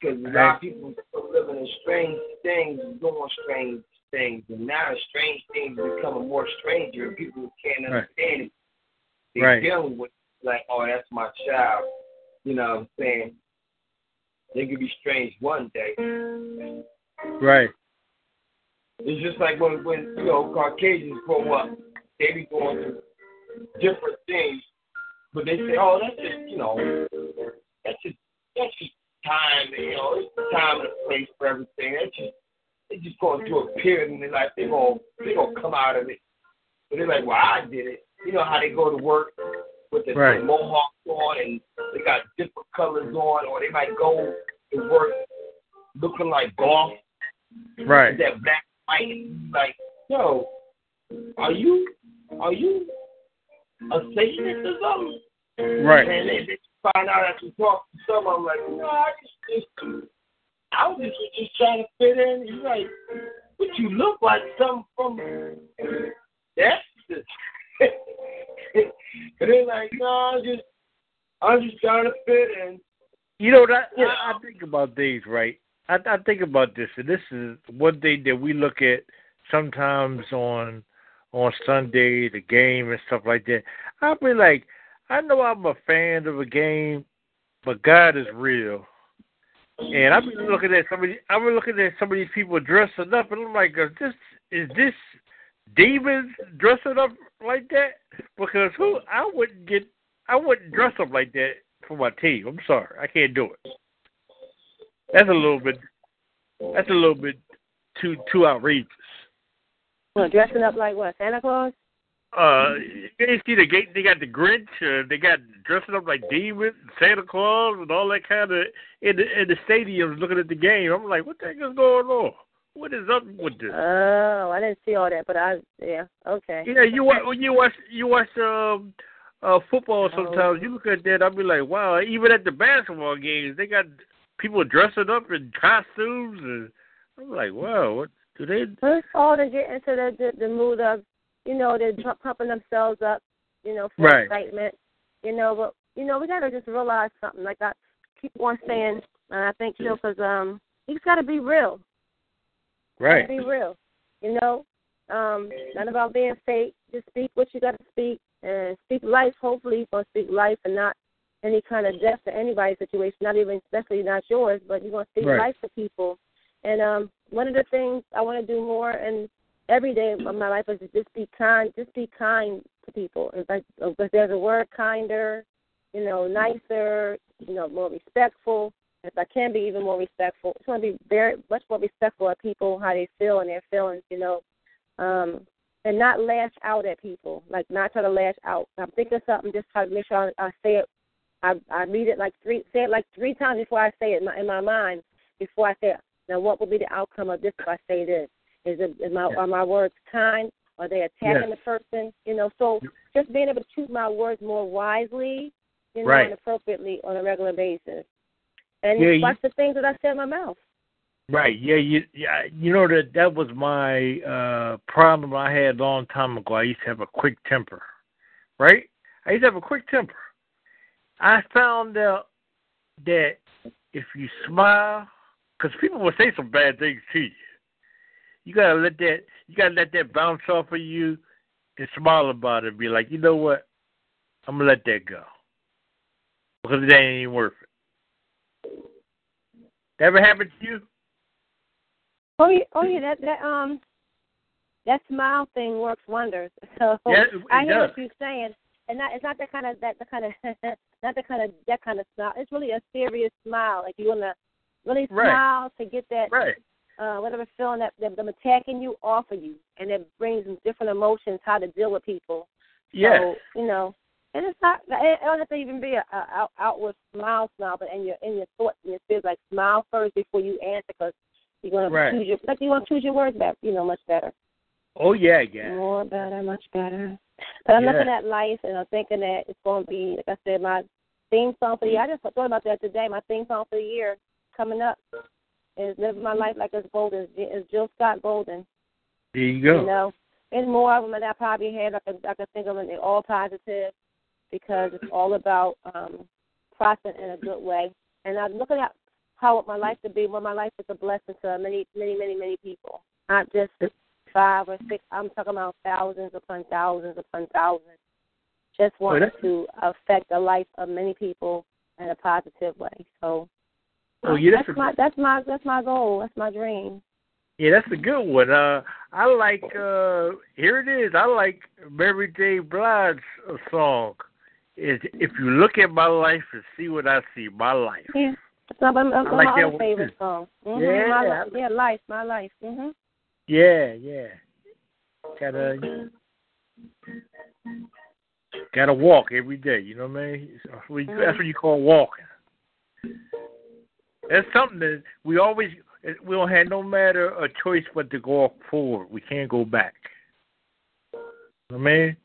Speaker 5: Because a lot of people still living in strange things, doing strange things, and now strange things are becoming more stranger, and people can't
Speaker 7: Right.
Speaker 5: understand it. They're
Speaker 7: Right.
Speaker 5: dealing with like, oh, that's my child. You know what I'm saying? They could be strange one day.
Speaker 7: Right.
Speaker 5: It's just like when when you know Caucasians grow up, they be going through different things, but they say, oh, that's just you know, that's just that's just time. You know, it's the time and the place for everything. That's just they just going through a period in their life. They gonna they gonna come out of it. But they're like, well, I did it. You know how they go to work with the,
Speaker 7: Right.
Speaker 5: mohawk on and they got different colors on, or they might go to work looking like golf
Speaker 7: Right.
Speaker 5: that black white. Like, yo, are you are you a Satanist or something?
Speaker 7: Right.
Speaker 5: And they, they find out after talk to some, I'm like, no, I just, just I was just, just trying to fit in. He's like, but you look like some from that's the. and they're like, no, I'm just, I'm just trying to fit in.
Speaker 7: You know that I, I think about things, right? I, I think about this, and this is one thing that we look at sometimes on on Sunday, the game and stuff like that. I'll be like, I know I'm a fan of a game, but God is real. And I've been looking at somebody. I've been looking at some of these people dressing up, and I'm like, is this is this demons dressing up like that? Because who I wouldn't get, I wouldn't dress up like that for my team. I'm sorry, I can't do it. That's a little bit. That's a little bit too too outrageous.
Speaker 6: Well, dressing up like what? Santa Claus?
Speaker 7: Uh, you see the gate? They got the Grinch. Uh, they got dressing up like demons, Santa Claus, and all that kind of in the in the stadiums looking at the game. I'm like, what the heck is going on? What is up with this?
Speaker 6: Oh, I didn't see all that, but I yeah, okay.
Speaker 7: Yeah, you watch you watch you watch um uh football sometimes. You look at that, I'll be like, wow. Even at the basketball games, they got people dressing up in costumes, and I'm like, wow, what do they?
Speaker 6: Well, it's all to get into the the, the mood of, you know, they're pu- pumping themselves up, you know, for
Speaker 7: Right.
Speaker 6: excitement. You know, but you know, we gotta just realize something. Like I keep on saying, and I think so, because um, you just gotta be real.
Speaker 7: Right.
Speaker 6: Be real. You know, um, not about being fake. Just speak what you got to speak and speak life. Hopefully, you're gonna speak life and not any kind of death to anybody's situation. Not even, especially not yours, but you're gonna speak
Speaker 7: Right.
Speaker 6: life to people. And um, one of the things I want to do more and every day of my life is just be kind. Just be kind to people. If, I, if there's a word kinder, you know, nicer, you know, more respectful. If I can be even more respectful, I just want to be very much more respectful of people, how they feel and their feelings, you know, um, and not lash out at people, like not try to lash out. I'm thinking something, just try to make sure I, I say it. I I read it like three, say it like three times before I say it in my, in my mind. Before I say it. Now, what will be the outcome of this if I say this? Is it is my are my words kind? Are they attacking
Speaker 7: Yes.
Speaker 6: the person? You know, so just being able to choose my words more wisely, you know,
Speaker 7: Right.
Speaker 6: and appropriately on a regular basis. And
Speaker 7: Yeah, you-
Speaker 6: watch the things that I say in my mouth.
Speaker 7: Right. Yeah. You. Yeah. You know that that was my uh problem I had a long time ago. I used to have a quick temper. Right. I used to have a quick temper. I found out that if you smile, because people will say some bad things to you, you gotta let that you gotta let that bounce off of you and smile about it. and Be like, you know what? I'm gonna let that go because it ain't even worth it. That ever happened to you?
Speaker 6: Oh yeah, oh yeah, that that um that smile thing works wonders. So
Speaker 7: Yeah,
Speaker 6: I hear
Speaker 7: does.
Speaker 6: what you're saying, and not it's not that kind of that the kind of not the kind of that kind of smile. It's really a serious smile. Like you want to really
Speaker 7: Right.
Speaker 6: smile to get that
Speaker 7: Right.
Speaker 6: uh whatever feeling that that them attacking you off of you, and it brings different emotions how to deal with people.
Speaker 7: Yes.
Speaker 6: So you know, and it's not it don't have to even be a, a out, outward smile smile, but in your in your thoughts and your feels like smile first before you answer because you're gonna
Speaker 7: Right.
Speaker 6: choose your like you want to choose your words better, you know, much better.
Speaker 7: Oh yeah, yeah.
Speaker 6: More better, much better. But I'm
Speaker 7: Yeah.
Speaker 6: looking at life and I'm thinking that it's going to be, like I said, my theme song for the year. I just thought about that today. My theme song for the year coming up. is living my life like it's golden. It's Jill Scott Golden.
Speaker 7: There you go.
Speaker 6: You know, and more of them that I probably had. I could, I could think of them. They're all positive because it's all about um, processing in a good way. And I'm looking at how I want my life to be. Well, my life is a blessing to many, many, many, many people. Not just five or six. I'm talking about thousands upon thousands upon thousands. Just wanting to affect the life of many people in a positive way. So
Speaker 7: Oh, yeah, that's
Speaker 6: that's
Speaker 7: a-
Speaker 6: my that's my that's my goal. That's my dream.
Speaker 7: Yeah, that's a good one. Uh, I like. uh Here it is. I like Mary J. Blige's uh, song. Is if you look at my life and see what I see, my life.
Speaker 6: Yeah, that's my,
Speaker 7: I
Speaker 6: my
Speaker 7: like that
Speaker 6: favorite song. hmm
Speaker 7: Yeah,
Speaker 6: my, yeah, life, my life. Mm-hmm.
Speaker 7: Yeah, yeah. Gotta gotta walk every day. You know what I mean? That's what you, that's what you call walking. That's something that we always we don't have no matter a choice but to go forward. We can't go back. I mean?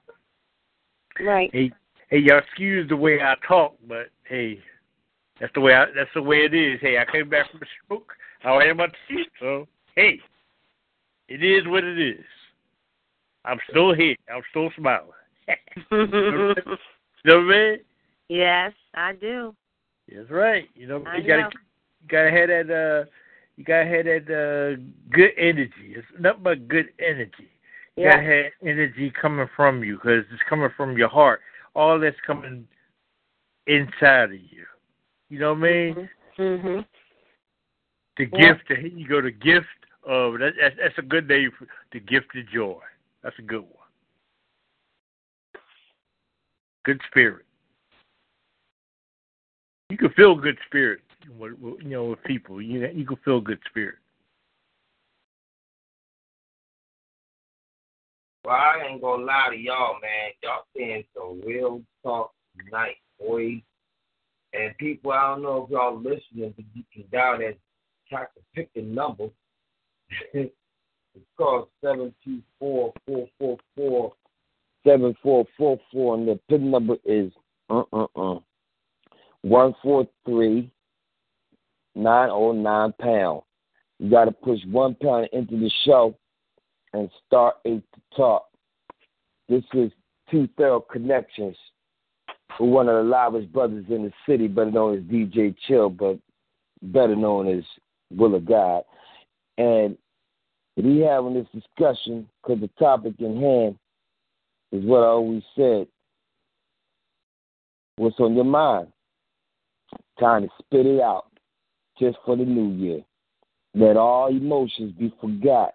Speaker 6: Right.
Speaker 7: Hey, hey, y'all excuse the way I talk, but hey, that's the way I, that's the way it is. Hey, I came back from the stroke. I had my teeth, so hey, it is what it is. I'm still here. I'm still smiling. you know what I mean?
Speaker 6: yes, I do.
Speaker 7: That's right. You know,
Speaker 6: I
Speaker 7: you gotta
Speaker 6: know.
Speaker 7: You gotta have that uh you gotta have that uh good energy. It's nothing but good energy. You
Speaker 6: Yeah.
Speaker 7: gotta have energy coming from you because it's coming from your heart. All that's coming inside of you. You know what I mean?
Speaker 6: Mhm.
Speaker 7: The
Speaker 6: Yeah.
Speaker 7: gift. Here you go. The gift of that, that's, that's a good name. For, the gift of joy. That's a good one. Good spirit. You can feel good spirit. With, with, you know, with people, you you can feel good spirit.
Speaker 9: Well, I ain't gonna lie to y'all, man. Y'all saying some real talk tonight, boys. And people, I don't know if y'all listening, but you can dial that try to pick the number. it's called seven two four four four four
Speaker 5: seven four four four, and the pin number is uh uh uh one four three nine oh nine pound. You got to push one pound into the show and start eight to talk. This is Two Thorough Connections with one of the loudest brothers in the city, better known as DJ Chill, but better known as Will of God. And we having this discussion because the topic in hand is what I always said. What's on your mind? Time to spit it out just for the new year. Let all emotions be forgot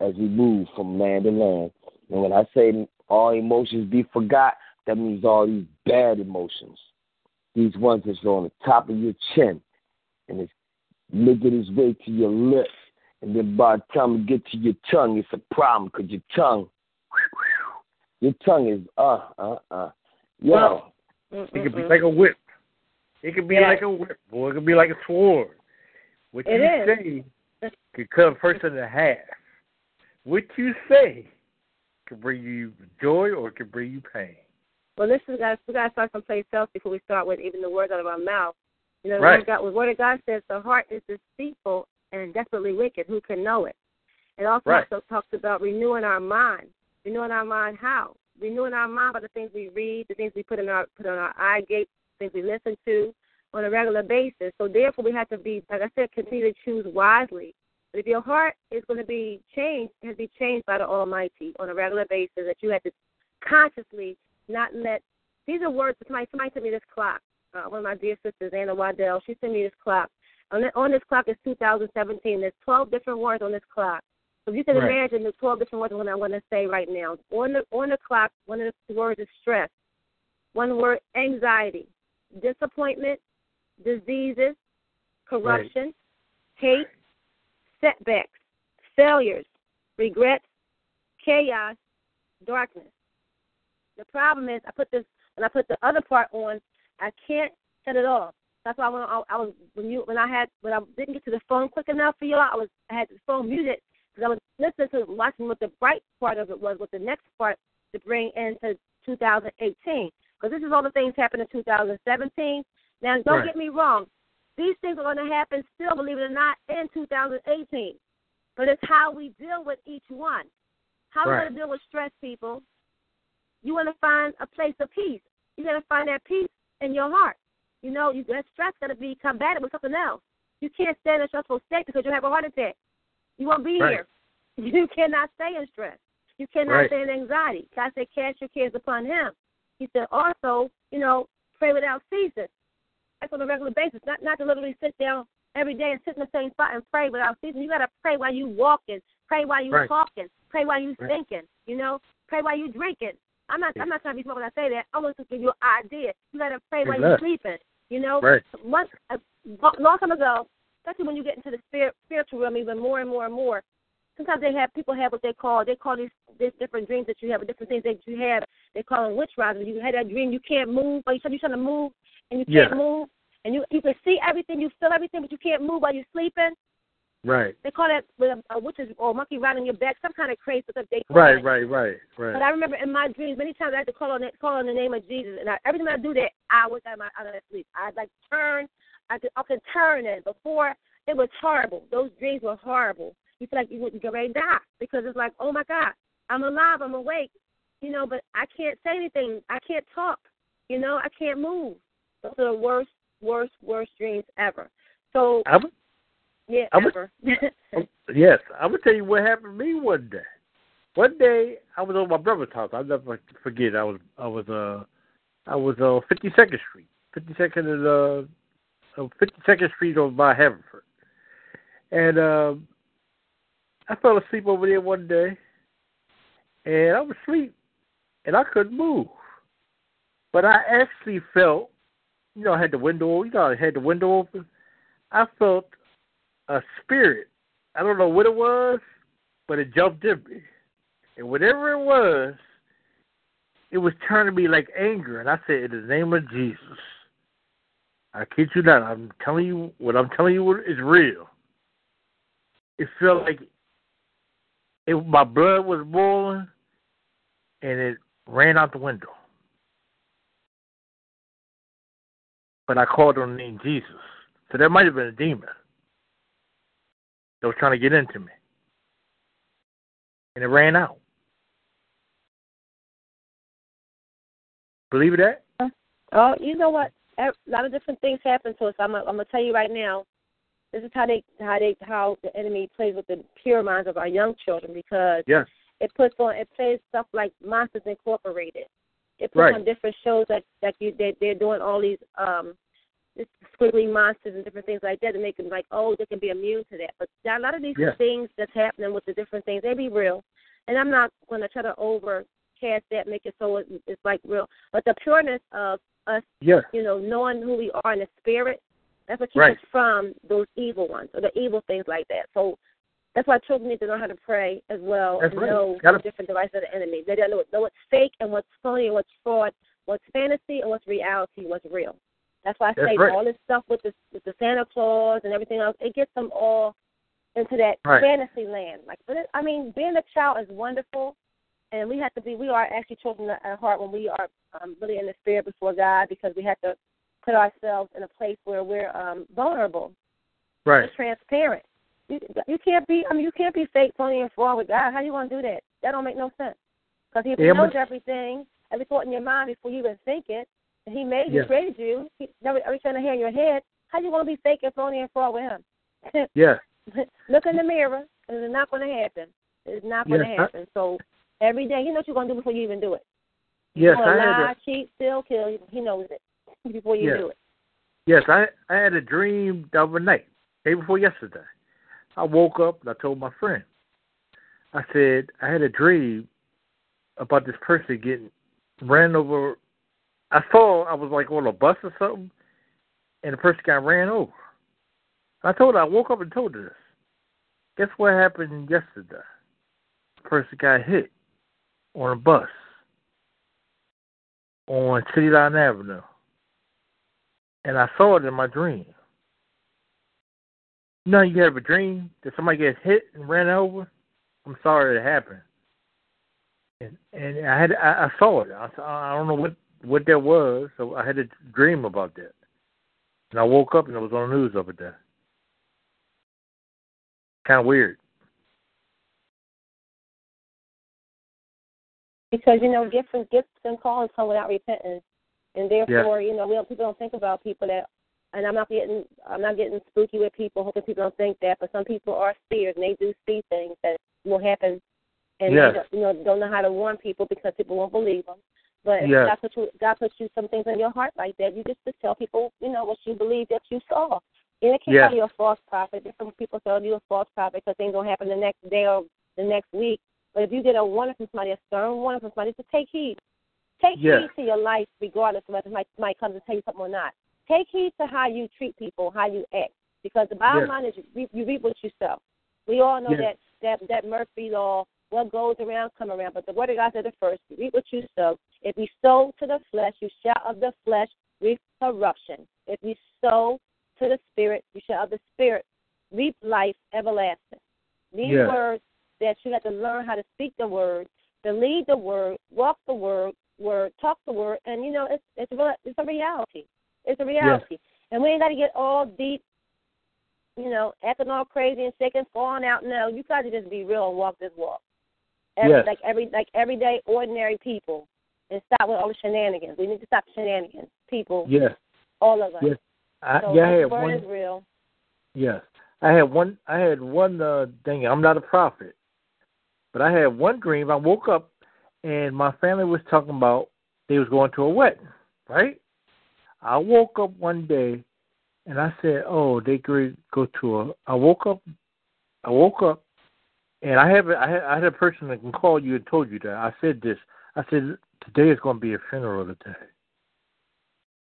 Speaker 5: as we move from land to land. And when I say all emotions be forgot, that means all these bad emotions. These ones that's on the top of your chin and it's making its way to your lips. And then by the time it get to your tongue, it's a problem because your tongue, your tongue is uh uh uh. Yo,
Speaker 7: Well, It could be like a whip. It could be
Speaker 6: Yeah.
Speaker 7: like a whip, or it could be like a sword. What
Speaker 6: It
Speaker 7: you say could cut a person in half. What you say could bring you joy or it could bring you pain.
Speaker 6: Well, listen, guys, we gotta start someplace else before we start with even the words out of our mouth. You know, the
Speaker 7: Right.
Speaker 6: word of God, the word of God says the heart is deceitful and desperately wicked. Who can know it? It also
Speaker 7: Right.
Speaker 6: also talks about renewing our mind. Renewing our mind how? Renewing our mind by the things we read, the things we put in our put on our eye gate, things we listen to on a regular basis. So therefore, we have to be, like I said, continue to choose wisely. But if your heart is going to be changed, it has to be changed by the Almighty on a regular basis. That you have to consciously not let. These are words. Somebody, somebody sent me this clock. Uh, one of my dear sisters, Anna Waddell, she sent me this clock. On, the, on this clock is 2017. There's 12 different words on this clock. So you can
Speaker 7: Right.
Speaker 6: imagine the 12 different words what I'm going to say right now. On the on the clock, one of the words is stress. One word, anxiety, disappointment, diseases, corruption, hate, setbacks, failures, regrets, chaos, darkness. The problem is, I put this and I put the other part on, I can't shut it off. That's why when I, I was when you when I had when I didn't get to the phone quick enough for you, all, I was I had the phone muted because I was listening to watching what the bright part of it was, what the next part to bring into 2018. Because this is all the things happened in 2017. Now, don't
Speaker 7: Right.
Speaker 6: get me wrong. These things are going to happen still, believe it or not, in 2018. But it's how we deal with each one. How we're
Speaker 7: Right.
Speaker 6: going to deal with stress, people. You want to find a place of peace. You got to find that peace in your heart. You know, you that stress got to be combated with something else. You can't stay in a stressful state because you'll have a heart attack. You won't be
Speaker 7: Right.
Speaker 6: here. You cannot stay in stress. You cannot
Speaker 7: Right.
Speaker 6: stay in anxiety. God said, cast your cares upon Him. He said, also, you know, pray without ceasing. That's on a regular basis. Not not to literally sit down every day and sit in the same spot and pray without ceasing. You got to pray while you walking, pray while you
Speaker 7: Right.
Speaker 6: talking, pray while you
Speaker 7: Right.
Speaker 6: thinking. You know, pray while you drinking. I'm not. I'm not trying to be smart when I say that. I want to give you an idea. You got to pray while you're sleeping. You know,
Speaker 7: Right.
Speaker 6: once uh, a long time ago, especially when you get into the spirit, spiritual realm, even more and more and more. Sometimes they have people have what they call they call these, these different dreams that you have, or different things that you have. They call them witch rising. You had that dream, you can't move, or you said you're trying to move and you can't
Speaker 7: Yeah.
Speaker 6: move, and you you can see everything, you feel everything, but you can't move while you're sleeping.
Speaker 7: Right.
Speaker 6: They call that with a, a witch's or monkey riding your back, some kind of crazy stuff they call
Speaker 7: Right,
Speaker 6: it.
Speaker 7: right, right, right.
Speaker 6: But I remember in my dreams, many times I had to call on it, call on the name of Jesus, and I, every time I do that, I was out of, my, out of that sleep. I'd like turn, I could, I could turn it. Before it was horrible. Those dreams were horrible. You feel like you would get ready to die because it's like, oh my God, I'm alive, I'm awake, you know, but I can't say anything, I can't talk, you know, I can't move. Those are the worst, worst, worst dreams ever. So
Speaker 7: I would,
Speaker 6: yeah,
Speaker 7: I would-
Speaker 6: ever.
Speaker 7: yes, I would tell you what happened to me one day. One day I was on my brother's house. I'll never forget. I was I was uh I was on Fifty Second Street, Fifty Second and uh Fifty Second Street over by Haverford, and um I fell asleep over there one day, and I was asleep, and I couldn't move, but I actually felt, you know, I had the window, you know, I had the window open. I felt a spirit. I don't know what it was, but it jumped in me. And whatever it was, it was turning me like anger. And I said, In the name of Jesus, I kid you not, I'm telling you what I'm telling you is real. It felt like it, my blood was boiling and it ran out the window. But I called on the name Jesus. So there might have been a demon that was trying to get into me. And it ran out. Believe it that?
Speaker 6: Oh, you know what? A lot of different things happen to us. I'm gonna, I'm gonna tell you right now. This is how they how they how the enemy plays with the pure minds of our young children because
Speaker 7: Yes.
Speaker 6: it puts on it plays stuff like Monsters Incorporated. It puts
Speaker 7: Right.
Speaker 6: on different shows that that you they they're doing all these um this squiggly monsters and different things like that to make them like oh they can be immune to that. But a lot of these
Speaker 7: Yes.
Speaker 6: things that's happening with the different things they be real, and I'm not going to try to overcast that make it so it's like real. But the pureness of us
Speaker 7: Yes.
Speaker 6: you know, knowing who we are in the spirit, that's what keeps
Speaker 7: Right.
Speaker 6: us from those evil ones or the evil things like that. So that's why children need to know how to pray as well
Speaker 7: That's
Speaker 6: and
Speaker 7: right.
Speaker 6: know
Speaker 7: Gotta-
Speaker 6: the different devices of the enemy. They don't know, know what's fake and what's phony and what's fraud, what's fantasy and what's reality, what's real. That's why I
Speaker 7: That's
Speaker 6: say
Speaker 7: right.
Speaker 6: all this stuff with the with the Santa Claus and everything else, it gets them all into that
Speaker 7: Right.
Speaker 6: fantasy land. Like, but it, I mean, being a child is wonderful, and we have to be. We are actually children at heart when we are um, really in the spirit before God because we have to put ourselves in a place where we're um, vulnerable,
Speaker 7: Right.
Speaker 6: we're transparent. You, you can't be. I mean, you can't be fake, phony, and fraud with God. How you want to do that? That don't make no sense. Because He
Speaker 7: Yeah,
Speaker 6: knows
Speaker 7: but-
Speaker 6: everything, every thought in your mind before you even think it, and He made you, created you. He, every, everything in here in your head. How you want to be fake and phony and fraud with Him?
Speaker 7: yeah.
Speaker 6: Look in the mirror. and It's not going to happen. It's not going to
Speaker 7: Yes, I-
Speaker 6: happen. So every day, you know what you're going to do before you even do it.
Speaker 7: Yes, I
Speaker 6: gonna
Speaker 7: had
Speaker 6: lie,
Speaker 7: a,
Speaker 6: cheat, steal, kill. He knows it before you
Speaker 7: Yes.
Speaker 6: do it.
Speaker 7: yes, I I had a dream the other night, day before yesterday. I woke up and I told my friend. I said I had a dream about this person getting ran over. I saw I was like on a bus or something, and the person got ran over. I told her I woke up and told her this. Guess what happened yesterday? The person got hit on a bus on City Line Avenue, and I saw it in my dream. Know, you have a dream that somebody gets hit and ran over. I'm sorry it happened, and and I had I, I saw it. I, saw- I don't know what what that was, so I had a dream about that. And I woke up and it was on the news over there. Kind of weird.
Speaker 6: Because you know, gifts and gifts and callings come without repentance, and therefore, you know, we don't, people don't think about people that. And I'm not getting, I'm not getting spooky with people, hoping people don't think that. But some people are seers, and they do see things that will happen, and
Speaker 7: Yes.
Speaker 6: they don't, you know don't know how to warn people because people won't believe them. But
Speaker 7: Yes.
Speaker 6: God puts you, God puts you some things in your heart like that. You just to tell people, you know, what you believe that you saw. And it can't
Speaker 7: Yes.
Speaker 6: you a false prophet. Different people tell you a false prophet because things gonna happen the next day or the next week. But if you get a warning from somebody, a stern warning from somebody, just take heed. Take
Speaker 7: Yes.
Speaker 6: heed to your life, regardless of whether somebody might come to tell you something or not. Take heed to how you treat people, how you act, because the bottom
Speaker 7: Yes.
Speaker 6: line is you reap, you reap what you sow. We all know
Speaker 7: Yes.
Speaker 6: that that that Murphy law. What goes around, come around. But the word of God said it first. You reap what you sow. If you sow to the flesh, you shall of the flesh reap corruption. If you sow to the spirit, you shall of the spirit reap life everlasting. These
Speaker 7: Yes.
Speaker 6: words that you have to learn how to speak the word, to lead the word, walk the word, word, talk the word, and you know it's it's real, it's a reality. It's a reality, and we ain't got to get all deep, you know, acting all crazy and sick and falling out. No, you got to just be real and walk this walk. Every,
Speaker 7: Yes.
Speaker 6: Like every like everyday ordinary people, and stop with all the shenanigans. We need to stop shenanigans, people,
Speaker 7: Yes.
Speaker 6: all of us.
Speaker 7: Yes. I,
Speaker 6: so
Speaker 7: yeah, I
Speaker 6: the
Speaker 7: had one.
Speaker 6: is real.
Speaker 7: Yes, I had one. I had one uh, thing. I'm not a prophet, but I had one dream. I woke up and my family was talking about they was going to a wedding, right? I woke up one day and I said, "Oh, they could go to a." I woke up. I woke up, and I have a- I had, I had a person that can call you and told you that. I said this. I said today is going to be a funeral today.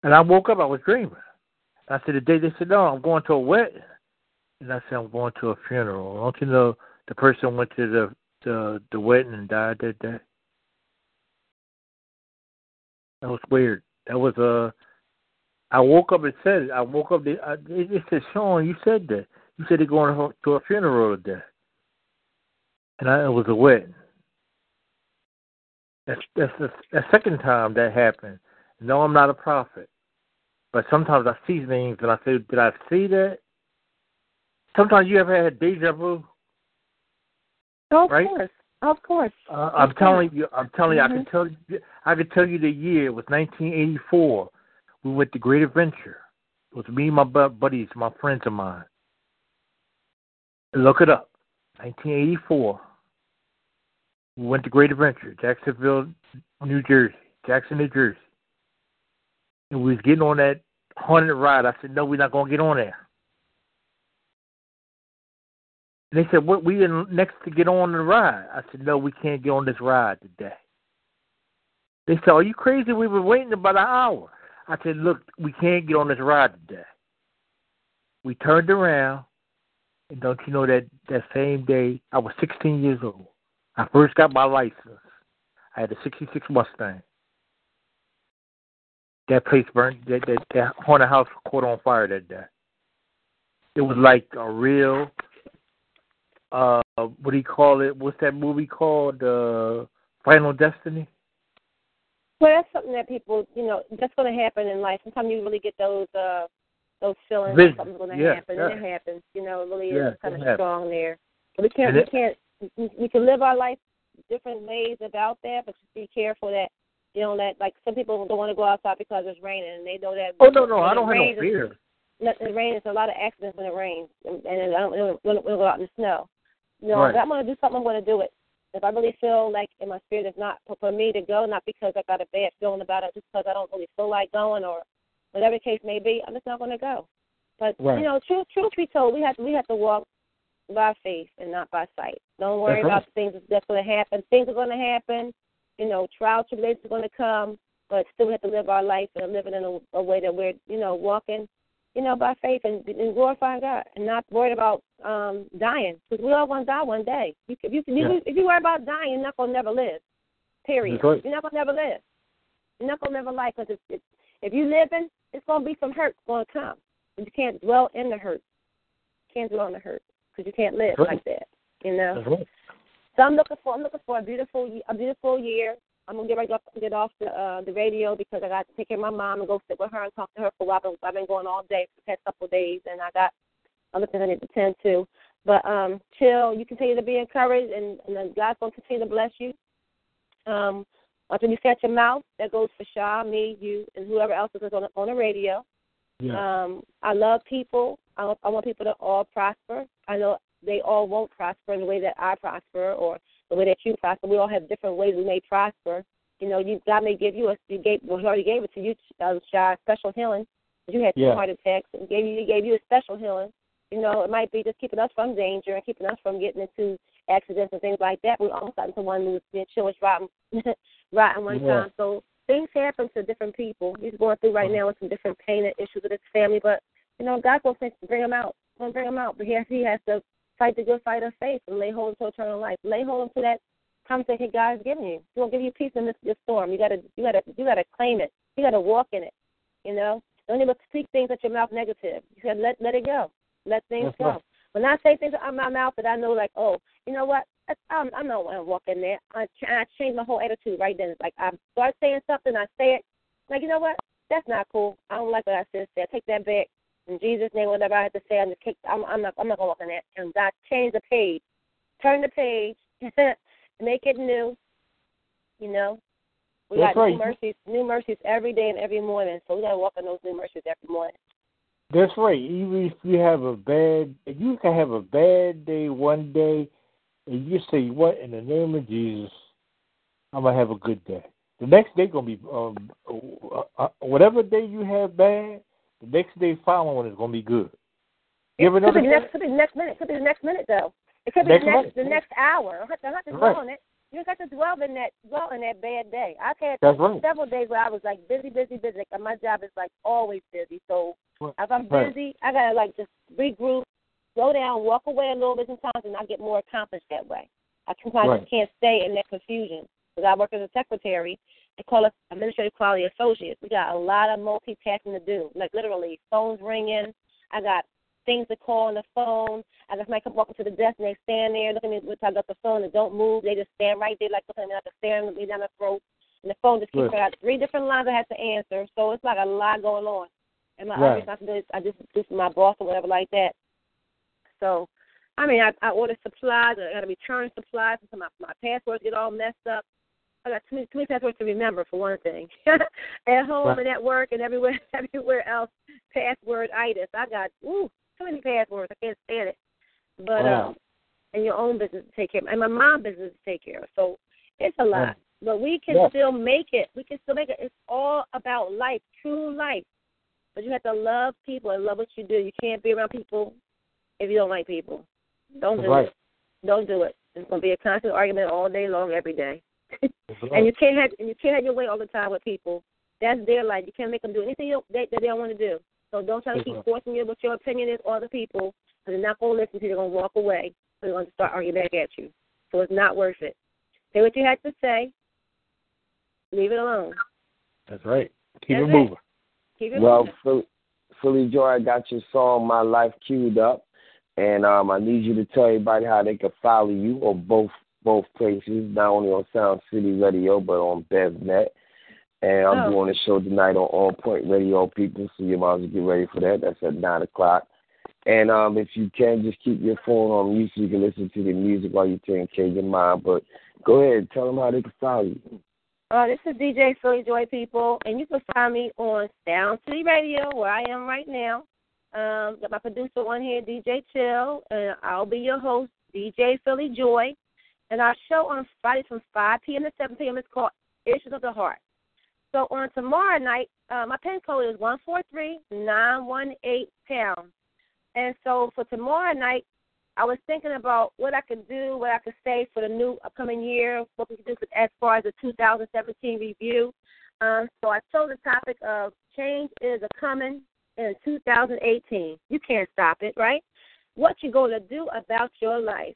Speaker 7: And I woke up. I was dreaming. I said the day they said no, I'm going to a wedding. And I said, I'm going to a funeral. Don't you know the person went to the the, the wedding and died that day? That was weird. That was Uh, I woke up and said it. I woke up. I, it it said, Sean, you said that. You said they're going to, to a funeral today. And I, it was a wedding. That's that's the, the second time that happened. No, I'm not a prophet. But sometimes I see things and I say, Did I see that? Sometimes you ever had deja vu?
Speaker 6: Oh, of
Speaker 7: Right?
Speaker 6: course, of course.
Speaker 7: Uh, I'm
Speaker 6: Of
Speaker 7: telling
Speaker 6: course.
Speaker 7: you, I'm telling you, I can
Speaker 6: Mhm.
Speaker 7: tell you, I can tell you the year. It was 1984. We went to Great Adventure. It was me and my bu- buddies, my friends of mine. Look it up. 1984. We went to Great Adventure, Jacksonville, New Jersey, Jackson, New Jersey. And we was getting on that haunted ride. I said, no, we're not going to get on there. And they said, what, we in next to get on the ride. I said, no, we can't get on this ride today. They said, are you crazy? We were waiting about an hour. I said, look, we can't get on this ride today. We turned around, and don't you know that that same day, I was 16 years old. I first got my license. I had a 66 Mustang. That place burned, that, that, that haunted house caught on fire that day. It was like a real uh what do you call it? What's that movie called? Uh Final Destiny?
Speaker 6: Well, that's something that people, you know, that's going to happen in life. Sometimes you really get those uh those feelings
Speaker 7: Vision.
Speaker 6: that something's going to
Speaker 7: Yeah,
Speaker 6: happen,
Speaker 7: yeah.
Speaker 6: and it happens. You know, it really
Speaker 7: Yeah,
Speaker 6: is kind of
Speaker 7: happens.
Speaker 6: strong there. But we can't, we can't, we- can live our life different ways about that, but just be careful that you know that like some people don't want to go outside because it's raining, and they know that.
Speaker 7: Oh no, no, I don't have no fear.
Speaker 6: Let the rain is a lot of accidents when it rains, and, and I don't, we don't, we don't go out in the snow. You know,
Speaker 7: Right.
Speaker 6: if I'm going to do something, I'm going to do it. If I really feel like in my spirit it's not for, me to go, not because I got a bad feeling about it, just because I don't really feel like going or whatever the case may be, I'm just not going to go. But
Speaker 7: Right.
Speaker 6: you know, truth, truth be told, we have to we have to walk by faith and not by sight. Don't worry
Speaker 7: That's right.
Speaker 6: about things that's going to happen. Things are going to happen. You know, trials, tribulations are going to come, but still we have to live our life and live it in a, a way that we're you know walking you know, by faith and, and glorifying God, and not worried about um dying, because we all going to die one day. You, if you
Speaker 7: Yeah.
Speaker 6: if you worry about dying, you're not going to never live. Period.
Speaker 7: Right.
Speaker 6: You're not going to never live. You're not going to never live because if, if if you living, it's going to be some hurt going to come. But you can't dwell in the hurt. You can't dwell in the hurt because you can't live
Speaker 7: right.
Speaker 6: like that. You know.
Speaker 7: Right.
Speaker 6: So I'm looking for I'm looking for a beautiful a beautiful year. I'm gonna get ready to get off the uh, the radio because I got to take care of my mom and go sit with her and talk to her for a while. I've been, I've been going all day for the past couple of days, and I got other things I need to tend to. But um, chill. You continue to be encouraged, and, and God's gonna continue to bless you. Um, once you set your mouth, that goes for Shaw, me, you, and whoever else is on the, on the radio.
Speaker 7: Yeah.
Speaker 6: Um, I love people. I, I want people to all prosper. I know they all won't prosper in the way that I prosper or the way that you prosper. We all have different ways we may prosper. You know, you God may give you a you gave well, He already gave it to you, uh, Shy, special healing. You had two
Speaker 7: Yeah.
Speaker 6: heart attacks and gave you He gave you a special healing. You know, it might be just keeping us from danger and keeping us from getting into accidents and things like that. We almost got into one who was being chilled rotten rotten one
Speaker 7: Yeah.
Speaker 6: time. So things happen to different people. He's going through right now with some different pain and issues with his family, but you know, God's going to bring him out. Going to bring him out, but he has, he has to fight the good fight of faith and lay hold to eternal life. Lay hold to that conversation God has given you. He will give you peace in this, this storm. You gotta you gotta you gotta claim it. You gotta walk in it. You know? Don't even speak things at your mouth negative. You gotta let let it go. Let things
Speaker 7: That's
Speaker 6: go.
Speaker 7: right.
Speaker 6: When I say things out of my mouth that I know like, oh, you know what? I'm I'm not gonna walk in there. I, I change my whole attitude right then. Like I start saying something, I say it. Like you know what? That's not cool. I don't like what I said. Take that back. In Jesus' name, whatever I have to say, I'm just kick. I'm, I'm not. I'm not gonna walk in that. And God, change the page. Turn the page. Make it new. You know, we
Speaker 7: That's
Speaker 6: got
Speaker 7: right.
Speaker 6: new mercies, new mercies every day and every morning. So we gotta walk in those new mercies every morning.
Speaker 7: That's right. Even if you have a bad, you can have a bad day one day, and you say, "What in the name of Jesus, I'm gonna have a good day." The next day gonna be um, uh, uh, whatever day you have bad. The next day following is gonna be good. Give
Speaker 6: It could be next, could be the next minute. Could be the next minute though. It could be
Speaker 7: Next
Speaker 6: the next
Speaker 7: minute.
Speaker 6: the next hour. I to, I have to dwell
Speaker 7: Right.
Speaker 6: on it. You don't got to dwell in that dwell in that bad day. I've had
Speaker 7: right.
Speaker 6: several days where I was like busy, busy, busy. Like, my job is like always busy. So
Speaker 7: Right.
Speaker 6: if I'm busy, I gotta like just regroup, slow down, walk away a little bit sometimes, and I get more accomplished that way. I sometimes just can't stay in that confusion because I work as a secretary. They call us administrative quality associates. We got a lot of multitasking to do. Like literally, phones ringing. I got things to call on the phone. I just might come walking to the desk and they stand there looking at me I got the phone and don't move. They just stand right there like looking at me like a staring at me down the throat. And the phone just keeps
Speaker 7: Right.
Speaker 6: I got three different lines I have to answer. So it's like a lot going on. And my
Speaker 7: Right.
Speaker 6: responsibilities I just do for my boss or whatever like that. So I mean I I order supplies, I gotta return supplies until my my passwords get all messed up. I got too many, too many passwords to remember for one thing. at home
Speaker 7: Right.
Speaker 6: and at work and everywhere everywhere else, password itis. I got ooh too many passwords. I can't stand it. But
Speaker 7: Wow.
Speaker 6: um, and your own business to take care of, and my mom's business to take care of. So it's a lot,
Speaker 7: Right.
Speaker 6: but we can
Speaker 7: Yes.
Speaker 6: still make it. We can still make it. It's all about life, true life. But you have to love people and love what you do. You can't be around people if you don't like people. Don't do
Speaker 7: right.
Speaker 6: it. Don't do it. It's gonna be a constant argument all day long, every day.
Speaker 7: That's
Speaker 6: And you can't have and you can't have your way all the time with people. That's their life. You can't make them do anything that, that they don't want to do. So don't try to keep forcing you what your opinion is on other people. Because they're not going to listen to you. They're going to walk away. So they're going to start arguing back at you. So it's not worth it. Say what you had to say. Leave it alone.
Speaker 7: That's right. Keep
Speaker 6: That's
Speaker 7: it
Speaker 6: it.
Speaker 7: moving.
Speaker 6: Keep it
Speaker 5: Well,
Speaker 6: moving.
Speaker 5: Philly, Philly Joy, I got your song "My Life" queued up, and um, I need you to tell everybody how they can follow you or both both places, not only on Sound City Radio but on BevNet. And I'm
Speaker 6: Oh.
Speaker 5: doing a show tonight on On Point Radio, people. So you might as well get ready for that. That's at nine o'clock. And um, if you can, just keep your phone on mute so you can listen to the music while you're taking care of your mind. But go ahead, tell them how they can follow you.
Speaker 6: Uh, this is DJ Philly Joy, people, and you can find me on Sound City Radio, where I am right now. Um, got my producer on here, DJ Chill, and I'll be your host, DJ Philly Joy. And our show on Fridays from 5 p.m. to 7 p.m. is called Issues of the Heart. So on tomorrow night, uh, my pin code is one four three nine one eight pound. And so for tomorrow night, I was thinking about what I could do, what I could say for the new upcoming year, what we could do as far as the 2017 review. Um, so I chose the topic of change is a coming in 2018. You can't stop it, right? What you going to do about your life?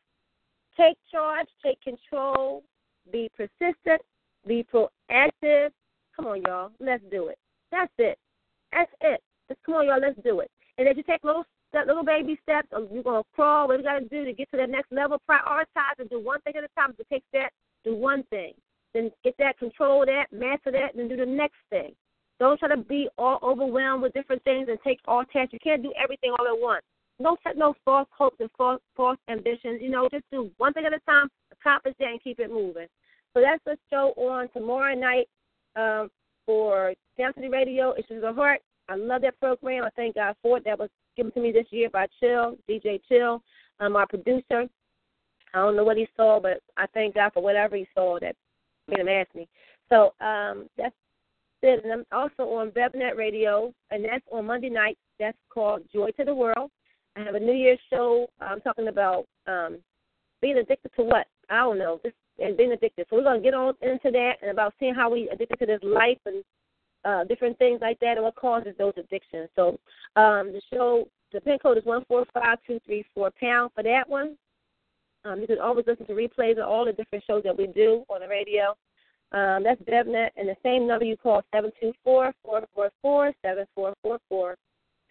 Speaker 6: Take charge, take control, be persistent, be proactive. Come on, y'all, let's do it. That's it. That's it. Just come on, y'all, let's do it. And as you take little little baby steps, uh, or you're gonna crawl. What you got to do to get to that next level? Prioritize and do one thing at a time. To take that, do one thing. then get that, control that, master that, and then do the next thing. Don't try to be all overwhelmed with different things and take all tasks. You can't do everything all at once. Set no false hopes and false false ambitions. You know, just do one thing at a time, accomplish that, and keep it moving. So that's the show on tomorrow night um, for City Radio. It's a heart. I love that program. I thank God for it. That was given to me this year by Chill, DJ Chill, um, our producer. I don't know what he saw, but I thank God for whatever he saw that made him ask me. So um, that's it. And I'm also on BevNet Radio, and that's on Monday night. That's called Joy to the World. I have a New Year's show. I'm talking about um, being addicted to what? I don't know. Just and being addicted. So we're gonna get on into that and about seeing how we addicted to this life and uh, different things like that and what causes those addictions. So um, the show, the pin code is one four five two three four pound for that one. Um, you can always listen to replays of all the different shows that we do on the radio. Um, that's BevNet, and the same number you call seven two four four four four seven four four four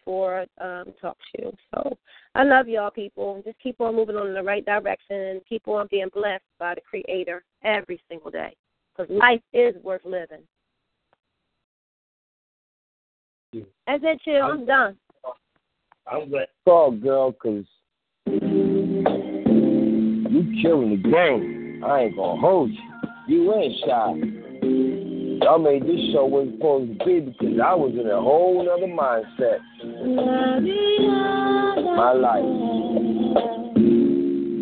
Speaker 6: for um, talk show. So I love y'all people. Just keep on moving on in the right direction and keep on being blessed by the Creator every single day. Because life is worth living. That's it, chill. I'm done.
Speaker 9: I'm glad.
Speaker 5: Call, girl, because you killing the game. I ain't going to hold you. You ain't shy. Y'all made this show it's supposed to be because I was in a whole other mindset. My life.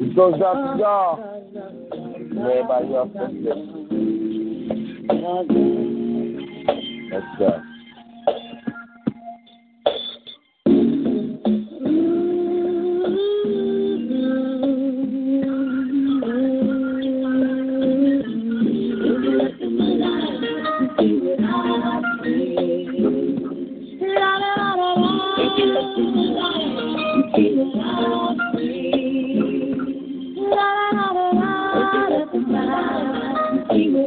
Speaker 5: This goes out to y'all. Everybody else that's listening. Let's go.
Speaker 3: Life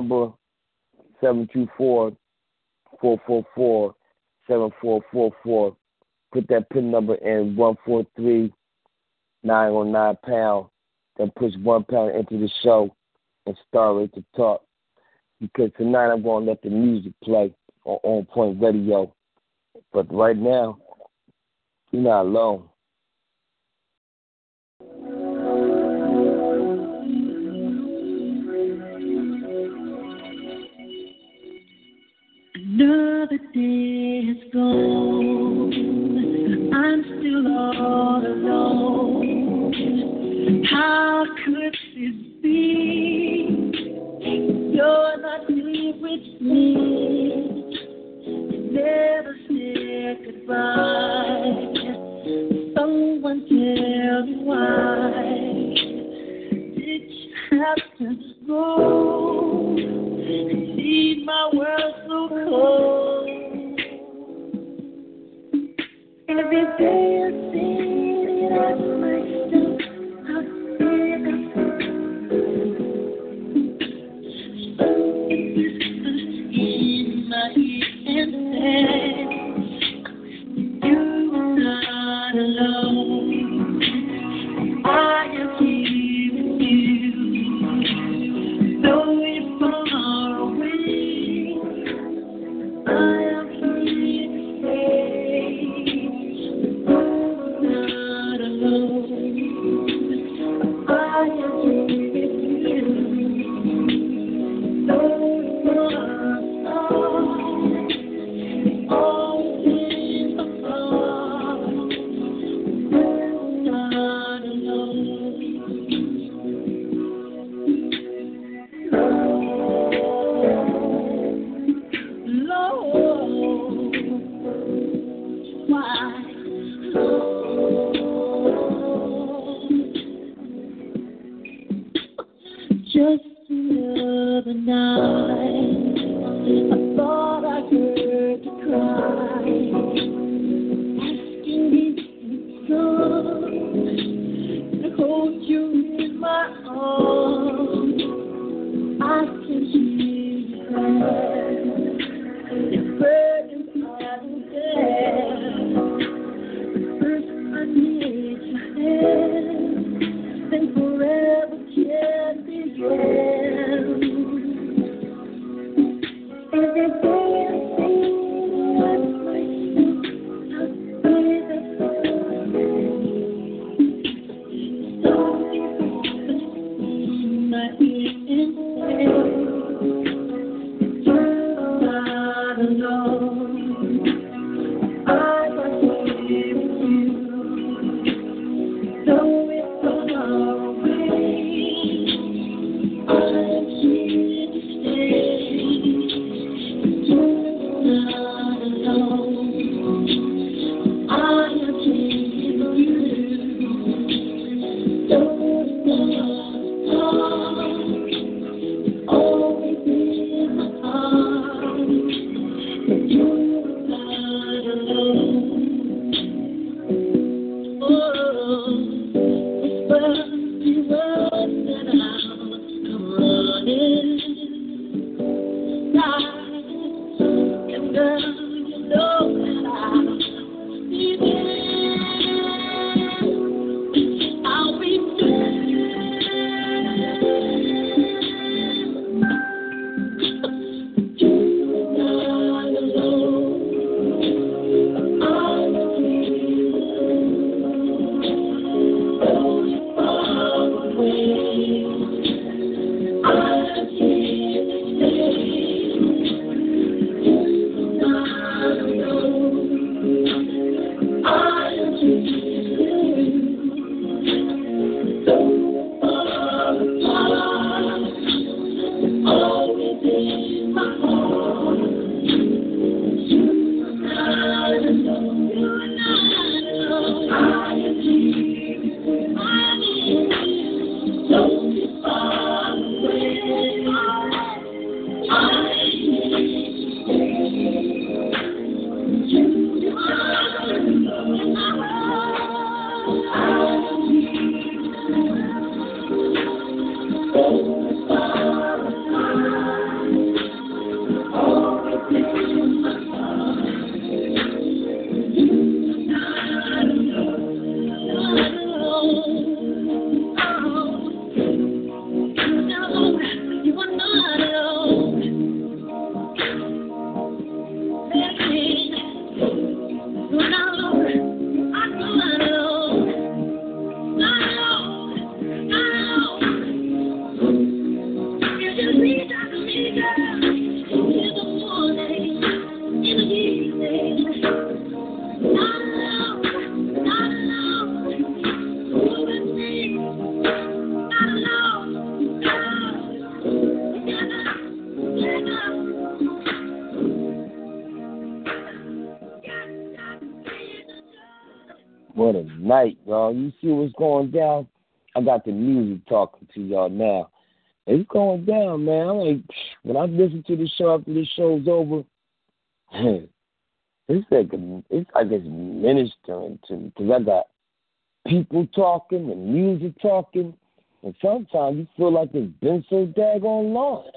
Speaker 5: number 724 444 7444. Put that PIN number in 143 909 pound. Then push one pound into the show and start right to talk. Because tonight I'm going to let the music play on On Point Radio. But right now, you're not alone.
Speaker 3: Another day has gone. I'm still all alone. How could this be? down. I got the music talking to y'all now. It's going down, man. I'm like, when I listen to the show after this show's over, it's like it's like it's ministering to me because I got people talking and music talking, and sometimes you feel like it's been so daggone long.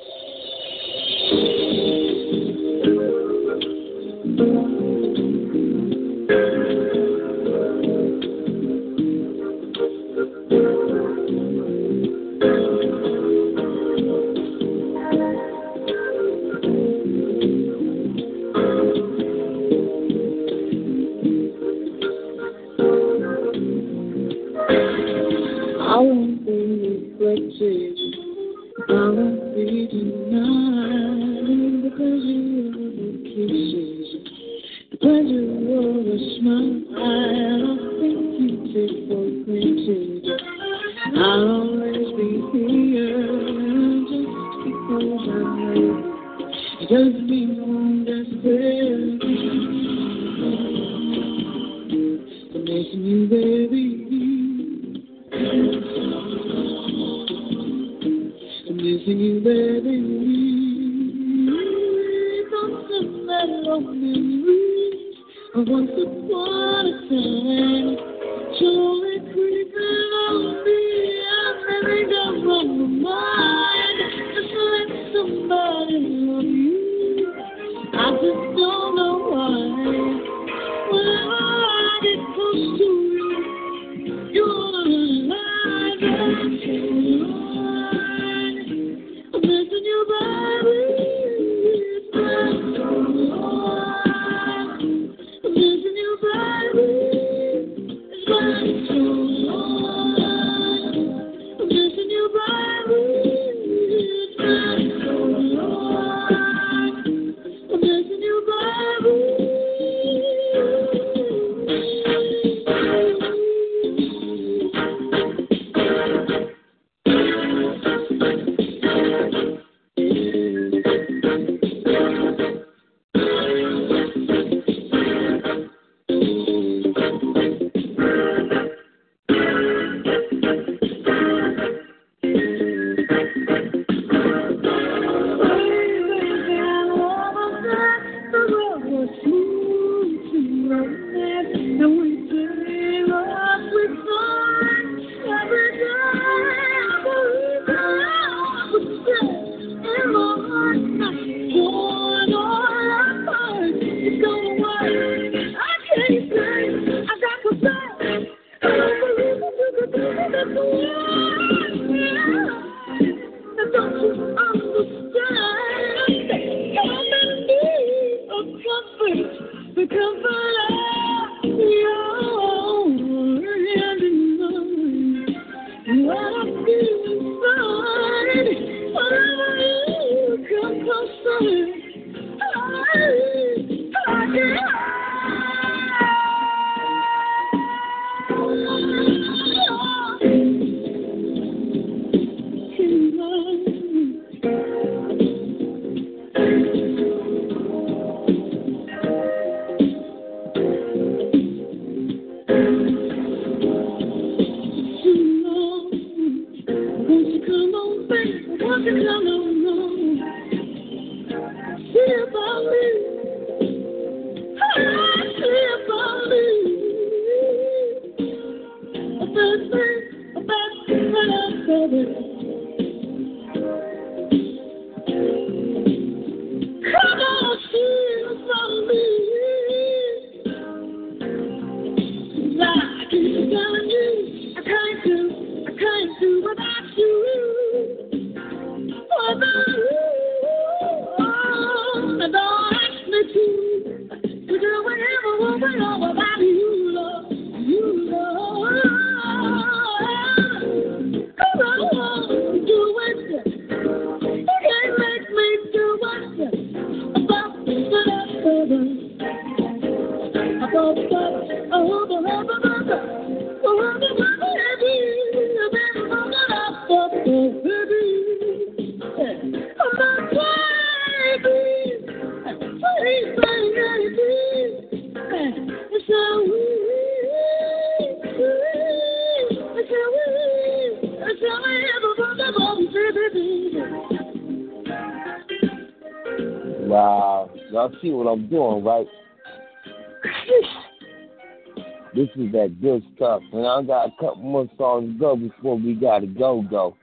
Speaker 10: I
Speaker 11: got a couple more songs to go before we gotta go go,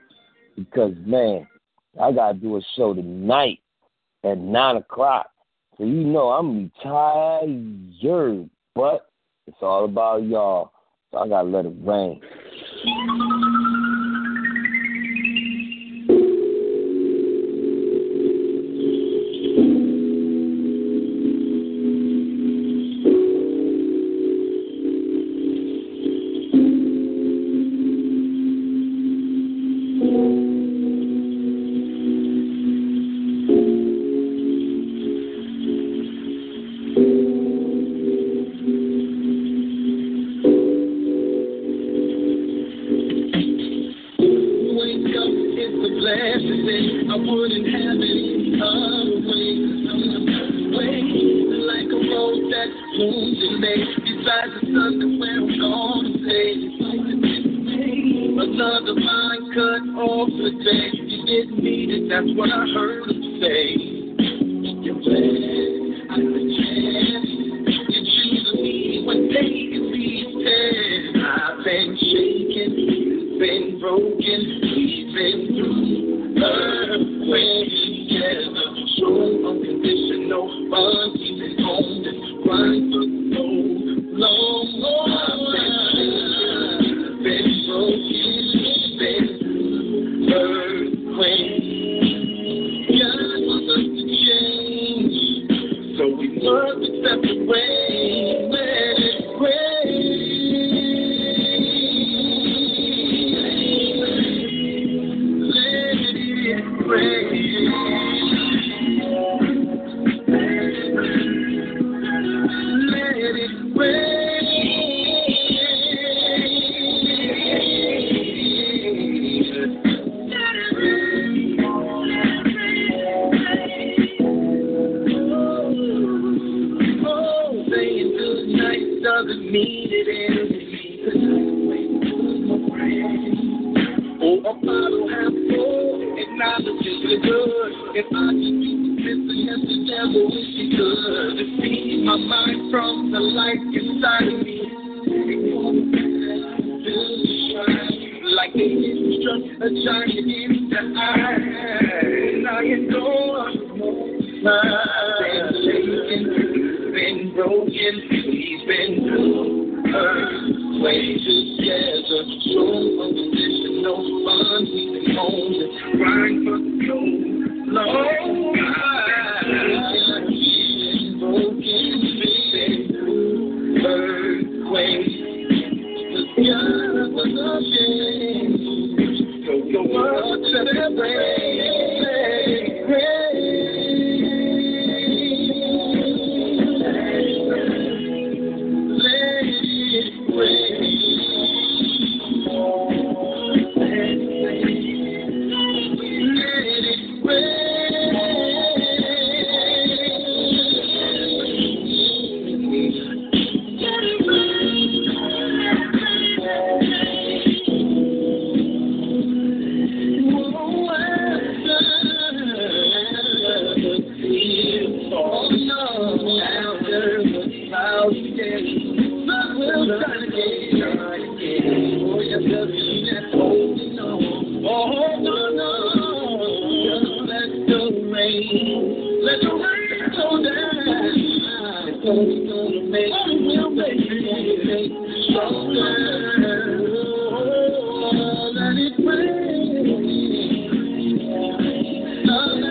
Speaker 11: because man, I gotta do a show tonight at nine o'clock. So you know I'm retired, but it's all about y'all. So I gotta let it rain.
Speaker 12: love.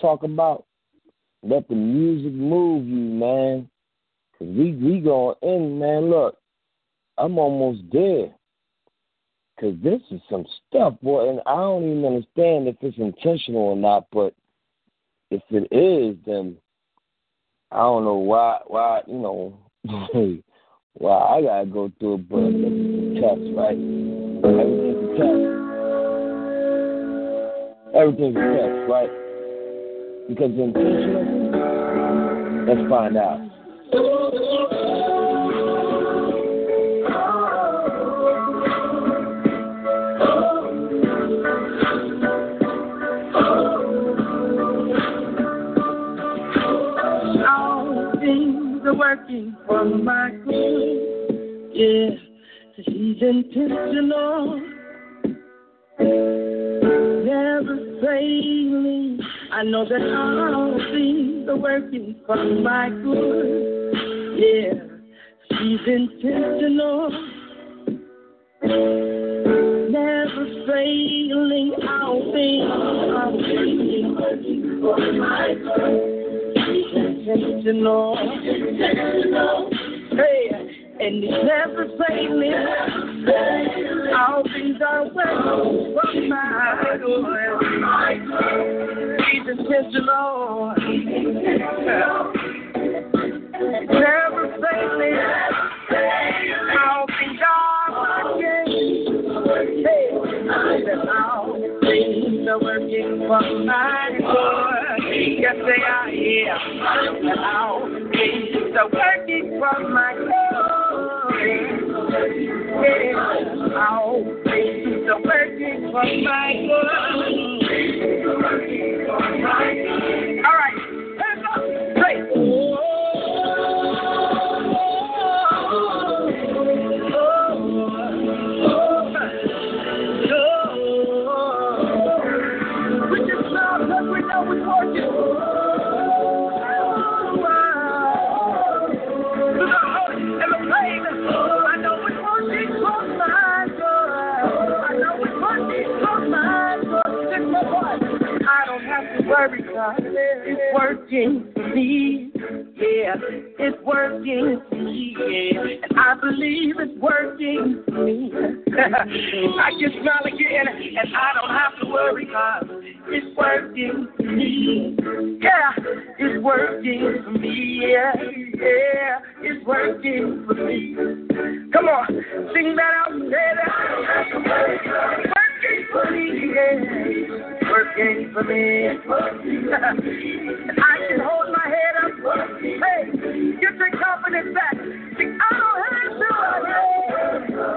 Speaker 5: Talking about? Let the music move you, man. Cause we we going in, man. Look, I'm almost there. Cause this is some stuff, boy, and I don't even understand if it's intentional or not. But if it is, then I don't know why. Why you know? why I gotta go through it, but a test, right? Everything's a test. Everything's a test, right? Because intentional. Let's find out.
Speaker 3: All things are working for my good. Yeah, he's intentional. Never failing. I know that all things are working for my good. Yeah, she's intentional. Never failing. All things are working for my good. She's Intentional. Hey, and he's never failing. All things are working for my good. He's intentional. Never failing. All things are working. Hey, all things are working for my good. Yes, they are here. All things are working for my good. All things are working for my good. Me. Yeah, it's working for me. Yeah. And I believe it's working for me. I can smile again, and I don't have to worry, God. It's working for me. Yeah, it's working for me. Yeah, yeah, it's working for me. Come on, sing that out, say me, yeah. Working for me. I can hold my head up. Hey, get your confidence back. I don't have to worry.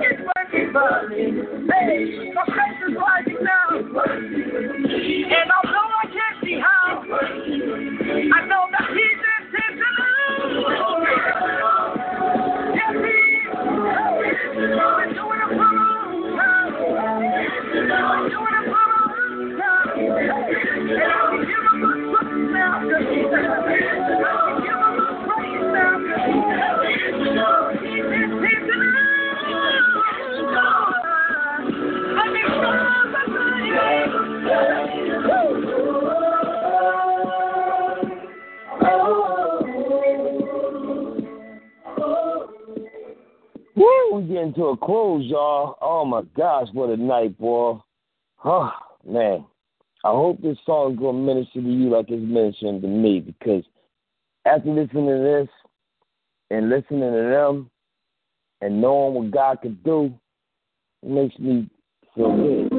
Speaker 3: It's working for me. Hey, my faith is rising now. And although
Speaker 5: getting to a close, y'all. Oh my gosh, what a night, boy. Oh, man. I hope this song gonna minister to you like it's ministering to me because after listening to this and listening to them and knowing what God can do, it makes me feel good.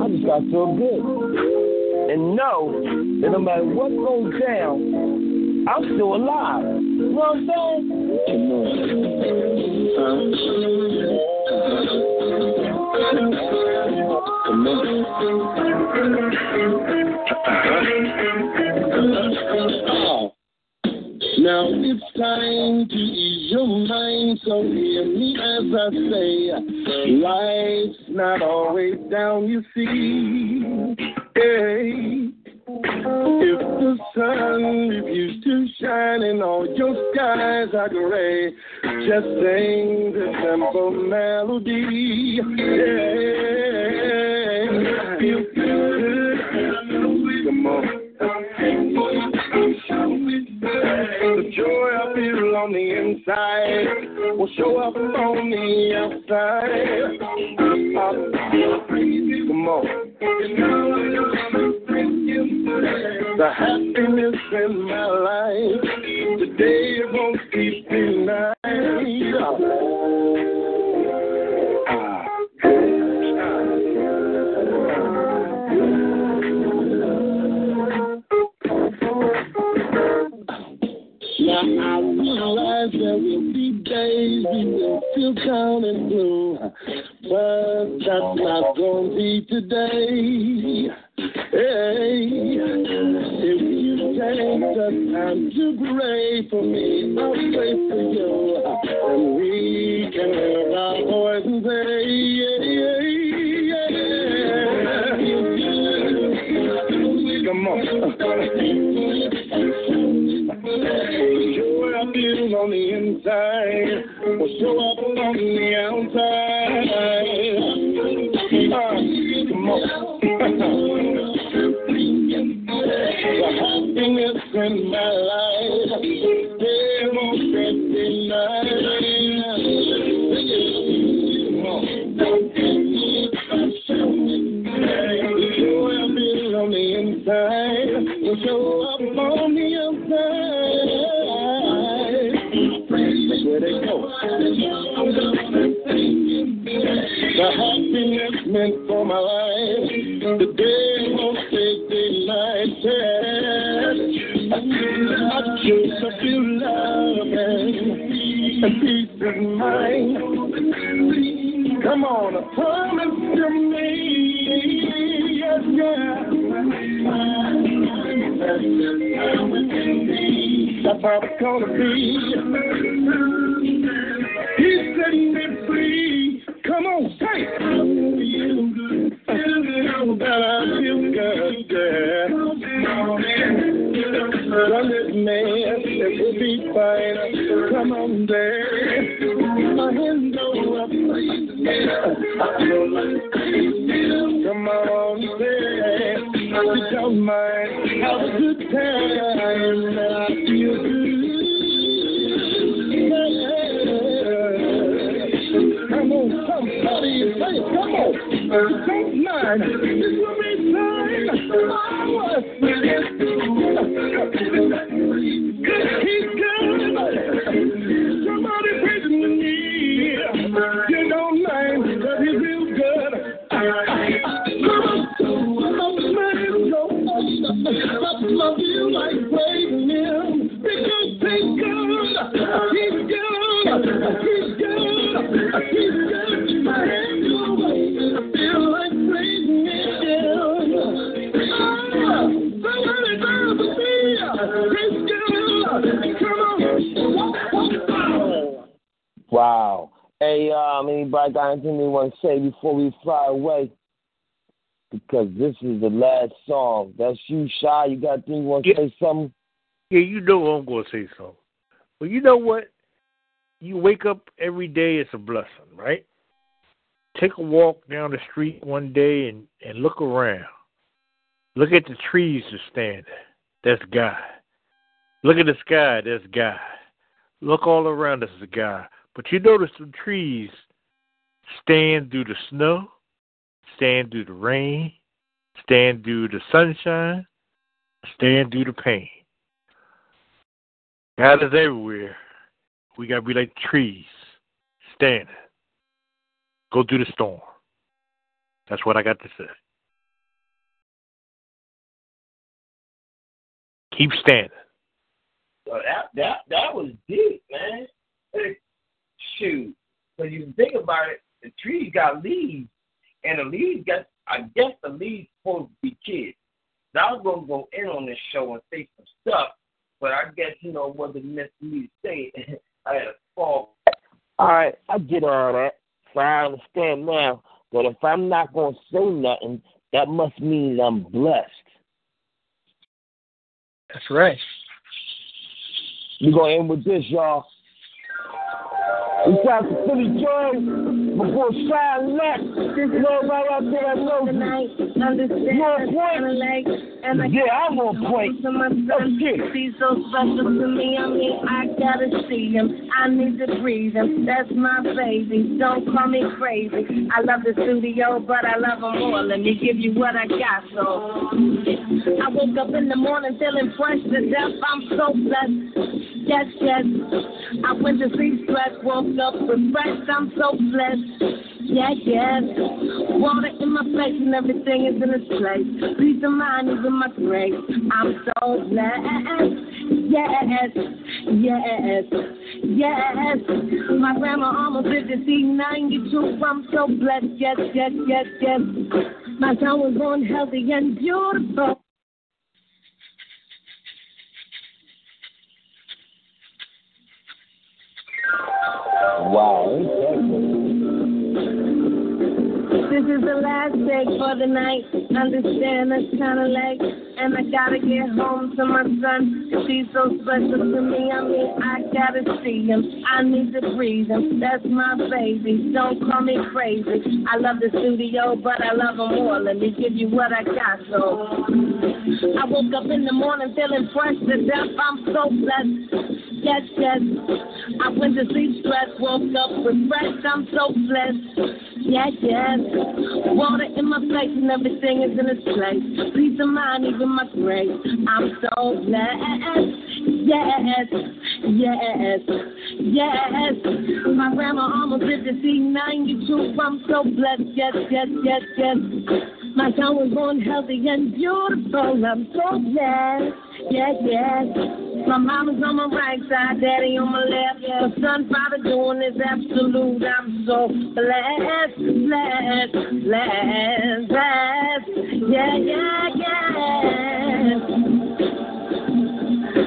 Speaker 5: I just gotta feel good. And know that no matter what goes down, I'm still alive. Know what I'm saying?
Speaker 8: Now it's time to ease your mind, so hear me as I say, life's not always down, you see. Hey. If the sun refused to shine and all your skies are gray, just sing the simple melody. Yeah. If you could. The joy I feel on the inside will show up on the outside. Pop, come on. The happiness in my life today it won't be denied. Now I realize there will be days we will feel down and blue, but that's not gonna be today. Hey, if you take the time to pray for me, I'll pray for you, and we can live our voice and say, yeah, yeah, yeah. Come on. On the inside, will show up on the outside. Uh, come on. the happiness in my life, they won't get denied. You on the inside, will show up on the outside. Where they go? The happiness meant for my life. The day won't take the night. I choose to feel love and peace of mind. Come on, promise to me. Yes, yeah. It's gonna be. man.
Speaker 5: We fly away? Because this is the last song. That's you, Shy. You got anything you want to
Speaker 7: Yeah.
Speaker 5: say something?
Speaker 7: Yeah, you know I'm going to say something. But you know what? You wake up every day, it's a blessing, right? Take a walk down the street one day and, and look around. Look at the trees that stand there. That's God. Look at the sky. That's God. Look all around us is God. But you notice the trees stand through the snow, stand through the rain, stand through the sunshine, stand through the pain. God is everywhere. We got to be like trees, standing. Go through the storm. That's what I got to say. Keep standing.
Speaker 9: That that that was deep, man. Shoot, when you think about it, the trees got leaves, and the leaves got. I guess the leaves supposed to be kids. Now I was gonna go in on this show and say some stuff, but I guess you know what wasn't meant for me to say. it. I had a fall.
Speaker 5: All right, I get all that. So I understand now. But if I'm not going to say nothing, that must mean I'm blessed.
Speaker 7: That's right.
Speaker 5: We're going to end with this, y'all. It's out to Philly Joy. Boy Shine know everybody out there that knows me. You on point? Yeah, I'm on point. Let's get it.
Speaker 13: He's so special to me. I mean, I gotta see him. I need to breathe him. That's my baby. Don't call me crazy. I love the studio, but I love him more. Let me give you what I got. So I woke up in the morning feeling fresh to death. I'm so blessed. Yes, yes. I went to sleep stressed, woke up refreshed. I'm so blessed. Yeah, yes. Water in my face and everything is in its place. Peace of mind is in my grave. I'm so blessed. Yes, yes, yes. My grandma almost lived to see 92. I'm so blessed. Yes, yes, yes, yes. My son was born healthy and beautiful.
Speaker 5: Wow?
Speaker 13: This is the last day for the night. Understand that's kinda late. And I gotta get home to my son. She's so special to me. I mean, I gotta see him. I need to breathe him. That's my baby. Don't call me crazy. I love the studio, but I love him more. Let me give you what I got. So I woke up in the morning feeling fresh to death. I'm so blessed. Yes, yes. I went to sleep stressed, woke up refreshed. I'm so blessed. Yes, yes. Water in my face and everything is in its place. Peace of mind, even my grave. I'm so blessed. Yes, yes, yes. My grandma almost lived to see 92. I'm so blessed. Yes, yes, yes, yes. My son was born healthy and beautiful. I'm so blessed. Yes, yes. My mama's on my right side, daddy on my left. My son, father doing is absolute. I'm so blessed, blessed, blessed, blessed. Yeah, yeah, yeah.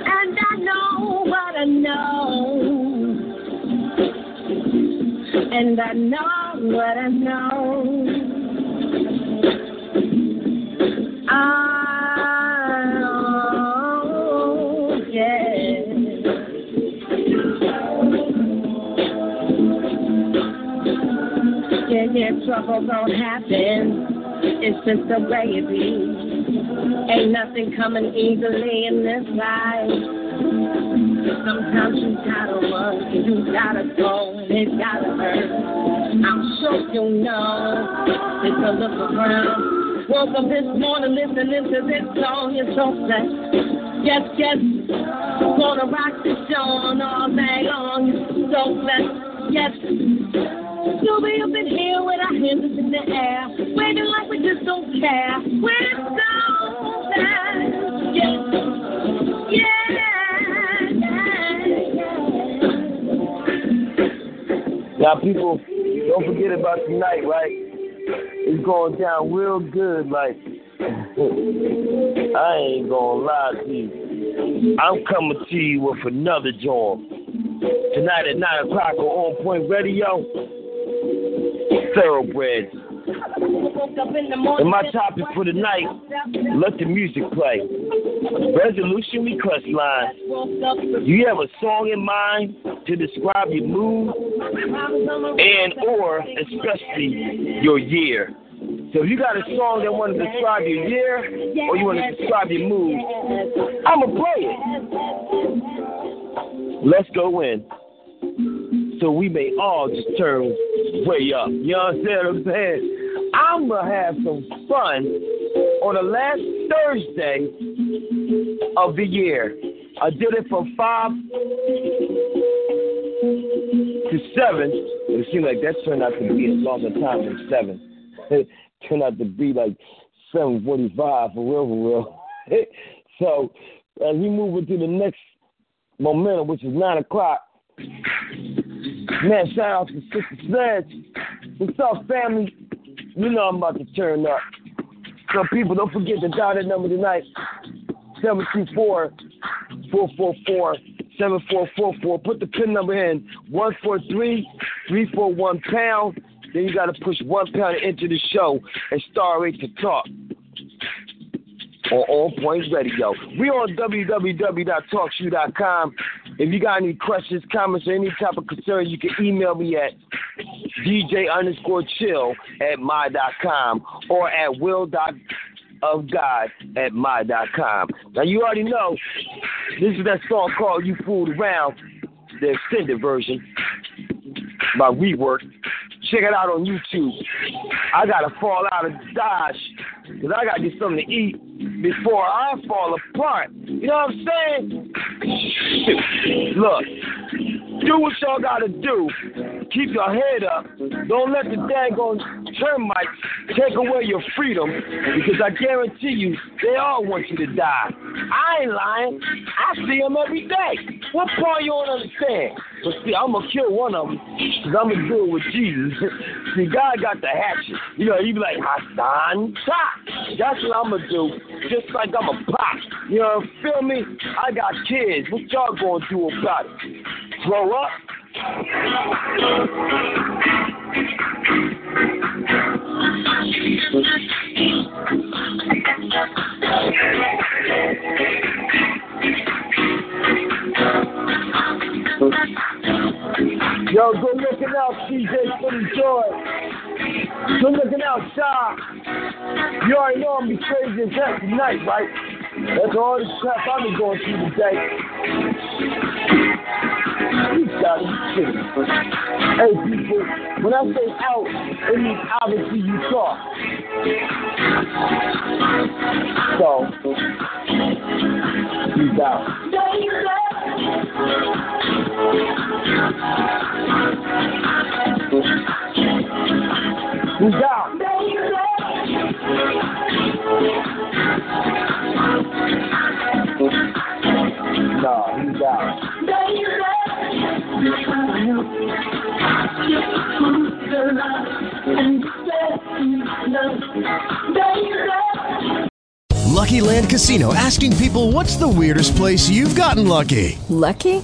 Speaker 13: And I know what I know. And I know what I know. Oh, yeah. Yeah, yeah, trouble don't happen. It's just the way it be. Ain't nothing coming easily in this life. Sometimes you gotta work you gotta go and it gotta hurt. I'm sure you know. Take a look around. Woke up this morning listening to this song. You're so blessed. Yes, yes. Gonna rock the show all day long. You're so blessed. Yes. You'll be up in here with our hands in the air. Waiting like we just don't care. We're so blessed. Yes. Yeah.
Speaker 5: Now, people, don't forget about tonight, right? It's going down real good. Like, I ain't gonna lie to you. I'm coming to you with another joint. Tonight at 9 o'clock on On Point Radio, Thoroughbreds. And my topic for tonight, let the music play. Resolution request line. You have a song in mind to describe your mood and or especially your year? So if you got a song that want to describe your year or you want to describe your mood, I'ma play it. Let's go in. So we may all just turn way up. You understand what I'm saying? I'm gonna have some fun on the last Thursday of the year. I did it from five to seven. It seemed like that turned out to be a longer time than seven. It turned out to be like seven forty-five for real, for real. so as we move into the next momentum, which is nine o'clock. Man, shout out to Sister Sledge. What's up, family? You know I'm about to turn up. So people, don't forget the dotted number tonight. 724-444-7444. Put the pin number in. 143-341 pound. Then you got to push one pound into the show and star rate to talk. On On Point Radio. We on www.talkshoe.com. If you got any questions, comments, or any type of concern, you can email me at DJ underscore chill at my.com or at will of God at my.com. Now, you already know this is that song called You Fooled Around, the extended version by Rework. Check it out on YouTube. I got to fall out of Dodge because I got to get something to eat before I fall apart. You know what I'm saying? Look, do what y'all got to do. Keep your head up. Don't let the daggone termites take away your freedom because I guarantee you they all want you to die. I ain't lying. I see them every day. What part you don't understand? But see, I'm to kill one of them because I'm to do it with Jesus. see, God got the hatchet. You know, he be like, Hassan Shot. That's what I'm to do. Just like I'm a pop. You know, feel me? I got kids. What y'all to do about it? Up? Yo, good looking out, CJ for the joy. Good looking out, Shy. You already know I'm be crazy as tonight, right? That's all the crap I've been going through today. You gotta be kidding. Hey, people, when I say out, it means obviously you talk. So, he's out. He's out. No, he's out.
Speaker 14: Lucky Land Casino asking people what's the weirdest place you've gotten lucky?
Speaker 15: Lucky?